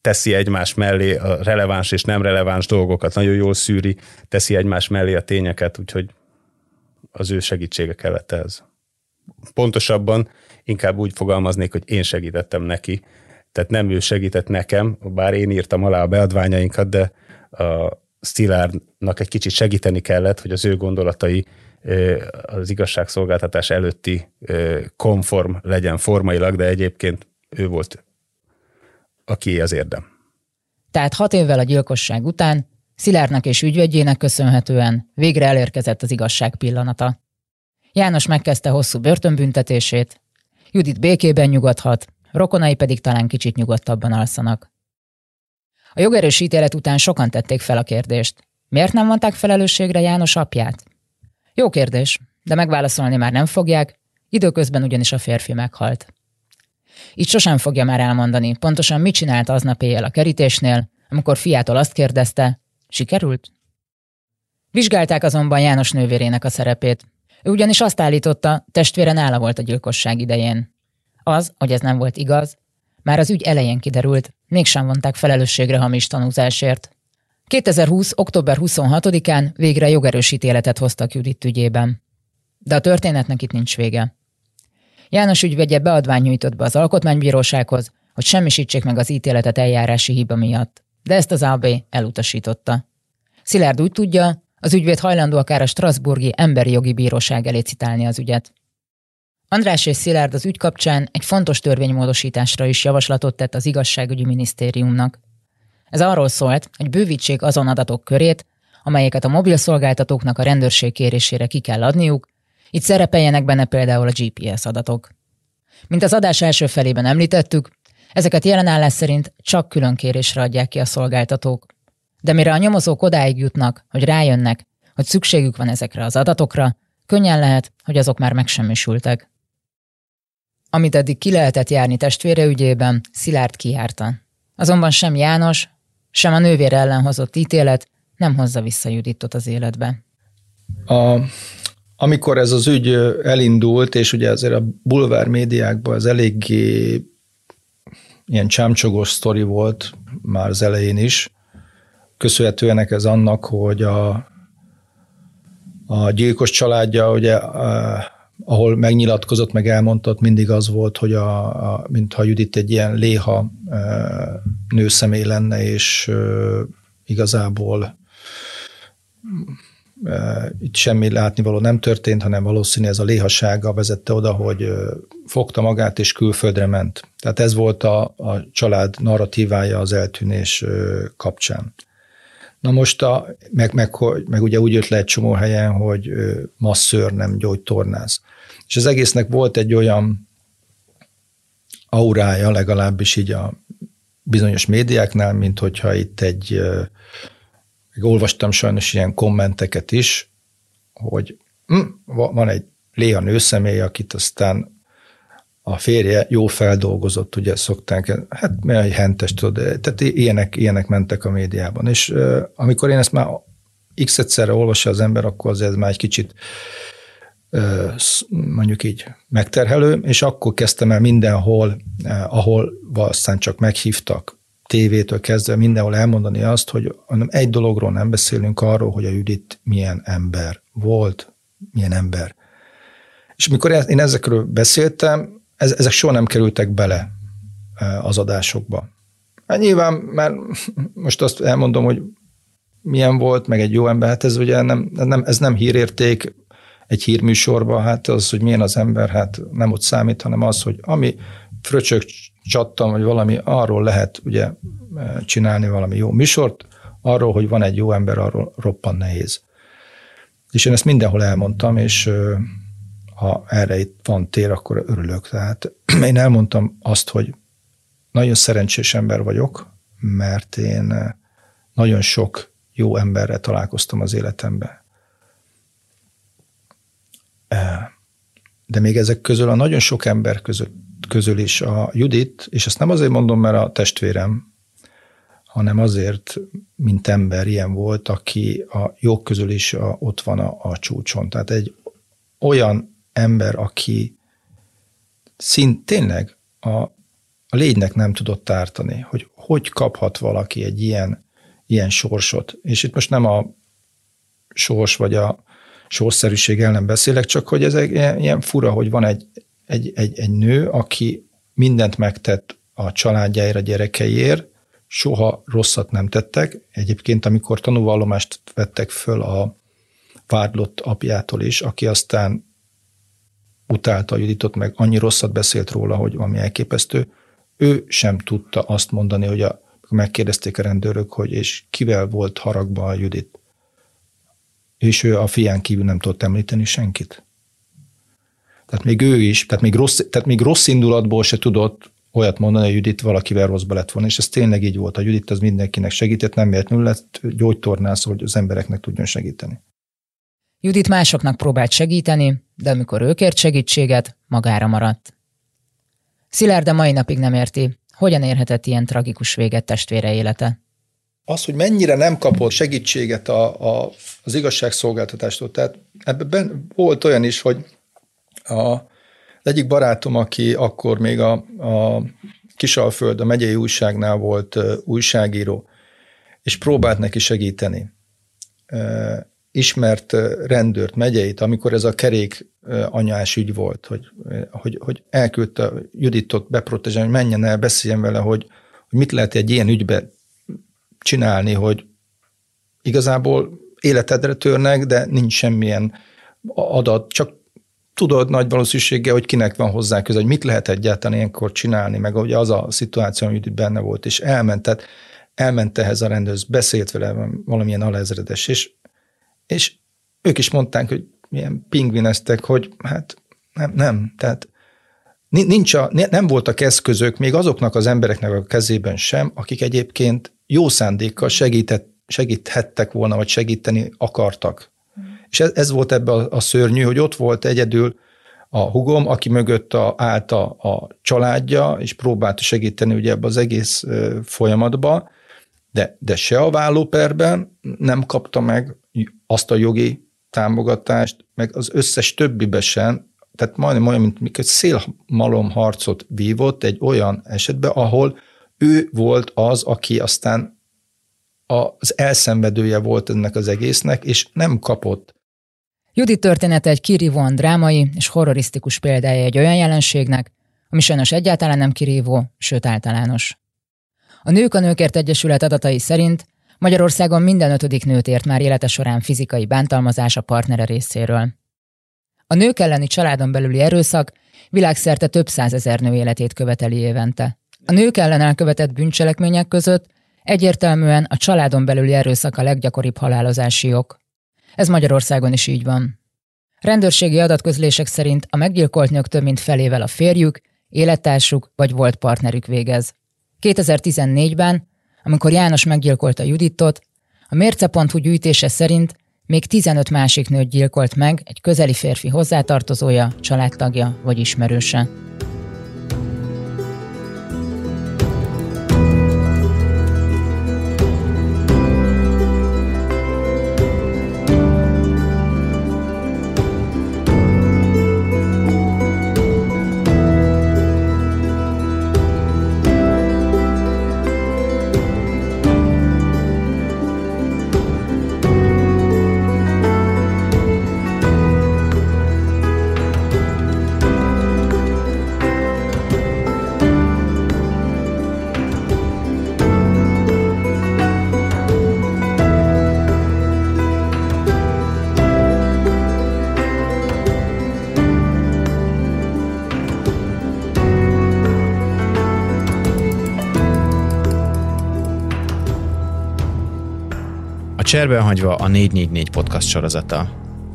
teszi egymás mellé a releváns és nem releváns dolgokat, nagyon jól szűri, teszi egymás mellé a tényeket, úgyhogy az ő segítsége kellett ez. Pontosabban inkább úgy fogalmaznék, hogy én segítettem neki, tehát nem ő segített nekem, bár én írtam alá a beadványainkat, de a Szilárdnak egy kicsit segíteni kellett, hogy az ő gondolatai az igazságszolgáltatás előtti konform legyen formailag, de egyébként ő volt aki az érdem. Tehát hat évvel a gyilkosság után Szilárdnak és ügyvédjének köszönhetően végre elérkezett az igazság pillanata. János megkezdte hosszú börtönbüntetését, Judit békében nyugodhat, rokonai pedig talán kicsit nyugodtabban alszanak. A jogerős ítélet után sokan tették fel a kérdést. Miért nem mondták felelősségre János apját? Jó kérdés, de megválaszolni már nem fogják, időközben ugyanis a férfi meghalt. Így sosem fogja már elmondani, pontosan mit csinált aznap éjjel a kerítésnél, amikor fiától azt kérdezte, sikerült? Vizsgálták azonban János nővérének a szerepét. Ő ugyanis azt állította, testvére nála volt a gyilkosság idején. Az, hogy ez nem volt igaz, már az ügy elején kiderült, mégsem vonták felelősségre hamis tanúzásért. 2020. október 26-án végre jogerős ítéletet hoztak Judit ügyében. De a történetnek itt nincs vége. János ügyvédje beadvány nyújtott be az alkotmánybírósághoz, hogy semmisítsék meg az ítéletet eljárási hiba miatt. De ezt az AB elutasította. Szilárd úgy tudja, az ügyvéd hajlandó akár a Strasburgi Emberi Jogi Bíróság elé citálni az ügyet. András és Szilárd az ügy kapcsán egy fontos törvénymódosításra is javaslatot tett az igazságügyi minisztériumnak. Ez arról szólt, hogy bővítsék azon adatok körét, amelyeket a mobil szolgáltatóknak a rendőrség kérésére ki kell adniuk, itt szerepeljenek benne például a GPS adatok. Mint az adás első felében említettük, ezeket jelen állás szerint csak külön kérésre adják ki a szolgáltatók. De mire a nyomozók odáig jutnak, hogy rájönnek, hogy szükségük van ezekre az adatokra, könnyen lehet, hogy azok már megsemmisültek. Amit eddig ki lehetett járni testvére ügyében, Szilárd kijárta. Azonban sem János, sem a nővér ellen hozott ítélet nem hozza vissza Juditot az életbe. A amikor ez az ügy elindult, és ugye azért a bulvár médiákban az eléggé ilyen csámcsogós sztori volt már az elején is, köszönhetően ez annak, hogy a, a gyilkos családja, ugye, ahol megnyilatkozott, meg elmondott, mindig az volt, hogy a, a, mintha Judit egy ilyen léha nőszemély lenne, és igazából itt semmi látnivaló nem történt, hanem valószínű ez a léhasága vezette oda, hogy fogta magát és külföldre ment. Tehát ez volt a, a család narratívája az eltűnés kapcsán. Na most, a, meg, meg, meg ugye úgy jött le egy csomó helyen, hogy masszőr, nem gyógytornász. És az egésznek volt egy olyan aurája, legalábbis így a bizonyos médiáknál, mint hogyha itt egy még olvastam sajnos ilyen kommenteket is, hogy hm, van egy Léa nőszemély, akit aztán a férje jó feldolgozott, ugye szokták, hát mi egy hentes, tudod, tehát ilyenek, ilyenek mentek a médiában. És amikor én ezt már x egyszerre olvassa az ember, akkor azért ez már egy kicsit mondjuk így megterhelő, és akkor kezdtem el mindenhol, ahol aztán csak meghívtak, tévétől kezdve mindenhol elmondani azt, hogy egy dologról nem beszélünk arról, hogy a Judit milyen ember volt, milyen ember. És amikor én ezekről beszéltem, ezek soha nem kerültek bele az adásokba. Hát nyilván, mert most azt elmondom, hogy milyen volt, meg egy jó ember, hát ez ugye nem, nem, ez nem hírérték egy hírműsorban, hát az, hogy milyen az ember, hát nem ott számít, hanem az, hogy ami fröcsök csattam, vagy valami, arról lehet ugye csinálni valami jó műsort, arról, hogy van egy jó ember, arról roppan nehéz. És én ezt mindenhol elmondtam, és ha erre itt van tér, akkor örülök. Tehát én elmondtam azt, hogy nagyon szerencsés ember vagyok, mert én nagyon sok jó emberrel találkoztam az életemben. De még ezek közül, a nagyon sok ember között, közül is a Judit, és ezt nem azért mondom, mert a testvérem, hanem azért, mint ember ilyen volt, aki a jók közül is a, ott van a, a csúcson. Tehát egy olyan ember, aki szint tényleg a, a légynek nem tudott ártani, hogy hogy kaphat valaki egy ilyen, ilyen sorsot. És itt most nem a sors vagy a sorszerűség ellen beszélek, csak hogy ez egy ilyen fura, hogy van egy, egy, egy, egy nő, aki mindent megtett a családjáért, a gyerekeiért, soha rosszat nem tettek. Egyébként, amikor tanúvallomást vettek föl a vádlott apjától is, aki aztán utálta a Juditot, meg annyi rosszat beszélt róla, hogy valami elképesztő, ő sem tudta azt mondani, hogy a, megkérdezték a rendőrök, hogy és kivel volt haragban a Judit. És ő a fián kívül nem tudott említeni senkit. Tehát még ő is, tehát még rossz, tehát még rossz indulatból se tudott olyat mondani, hogy Judit valakivel rosszba lett volna, és ez tényleg így volt. A Judit az mindenkinek segített, nem véletlenül lett gyógytornász, hogy az embereknek tudjon segíteni. Judit másoknak próbált segíteni, de amikor ő kért segítséget, magára maradt. Szilárd a mai napig nem érti, hogyan érhetett ilyen tragikus véget testvére élete. Az, hogy mennyire nem kapott segítséget a, a, az igazságszolgáltatástól, tehát ebben volt olyan is, hogy a, az egyik barátom, aki akkor még a, a Kisalföld, a megyei újságnál volt újságíró, és próbált neki segíteni. Ismert rendőrt, megyeit, amikor ez a kerék anyás ügy volt, hogy, hogy, hogy elküldte Juditot beprotezsálni, hogy menjen el, beszéljen vele, hogy, hogy mit lehet egy ilyen ügybe csinálni, hogy igazából életedre törnek, de nincs semmilyen adat, csak tudod nagy valószínűséggel, hogy kinek van hozzá köze, hogy mit lehet egyáltalán ilyenkor csinálni, meg ugye az a szituáció, ami benne volt, és elment, tehát elment ehhez a rendőrhöz, beszélt vele valamilyen alezredes, és, és ők is mondták, hogy milyen pingvineztek, hogy hát nem, nem, tehát nincs a, nem voltak eszközök még azoknak az embereknek a kezében sem, akik egyébként jó szándékkal segített, segíthettek volna, vagy segíteni akartak. Mm. És ez, ez volt ebbe a, a szörnyű, hogy ott volt egyedül a hugom, aki mögött a, állt a, a családja, és próbálta segíteni ugye ebbe az egész folyamatba, de, de se a vállóperben nem kapta meg azt a jogi támogatást, meg az összes többibe sem, tehát majdnem olyan, mint mikor szélmalom harcot vívott egy olyan esetben, ahol ő volt az, aki aztán az elszenvedője volt ennek az egésznek, és nem kapott. Judit története egy kirívóan drámai és horrorisztikus példája egy olyan jelenségnek, ami sajnos egyáltalán nem kirívó, sőt általános. A Nők a Nőkért Egyesület adatai szerint Magyarországon minden ötödik nőt ért már élete során fizikai bántalmazás a partnere részéről. A nők elleni családon belüli erőszak világszerte több százezer nő életét követeli évente. A nők ellen elkövetett bűncselekmények között egyértelműen a családon belüli erőszak a leggyakoribb halálozási ok. Ez Magyarországon is így van. Rendőrségi adatközlések szerint a meggyilkolt nők több mint felével a férjük, élettársuk vagy volt partnerük végez. 2014-ben amikor János meggyilkolta Juditot, a mérce.hu gyűjtése szerint még 15 másik nőt gyilkolt meg egy közeli férfi hozzátartozója, családtagja vagy ismerőse. Cserben hagyva a 444 podcast sorozata.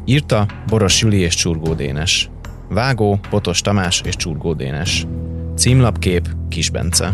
Írta Boros Juli és Csurgó Dénes. Vágó Botos Tamás és Csurgó Dénes. Címlapkép Kis Bence.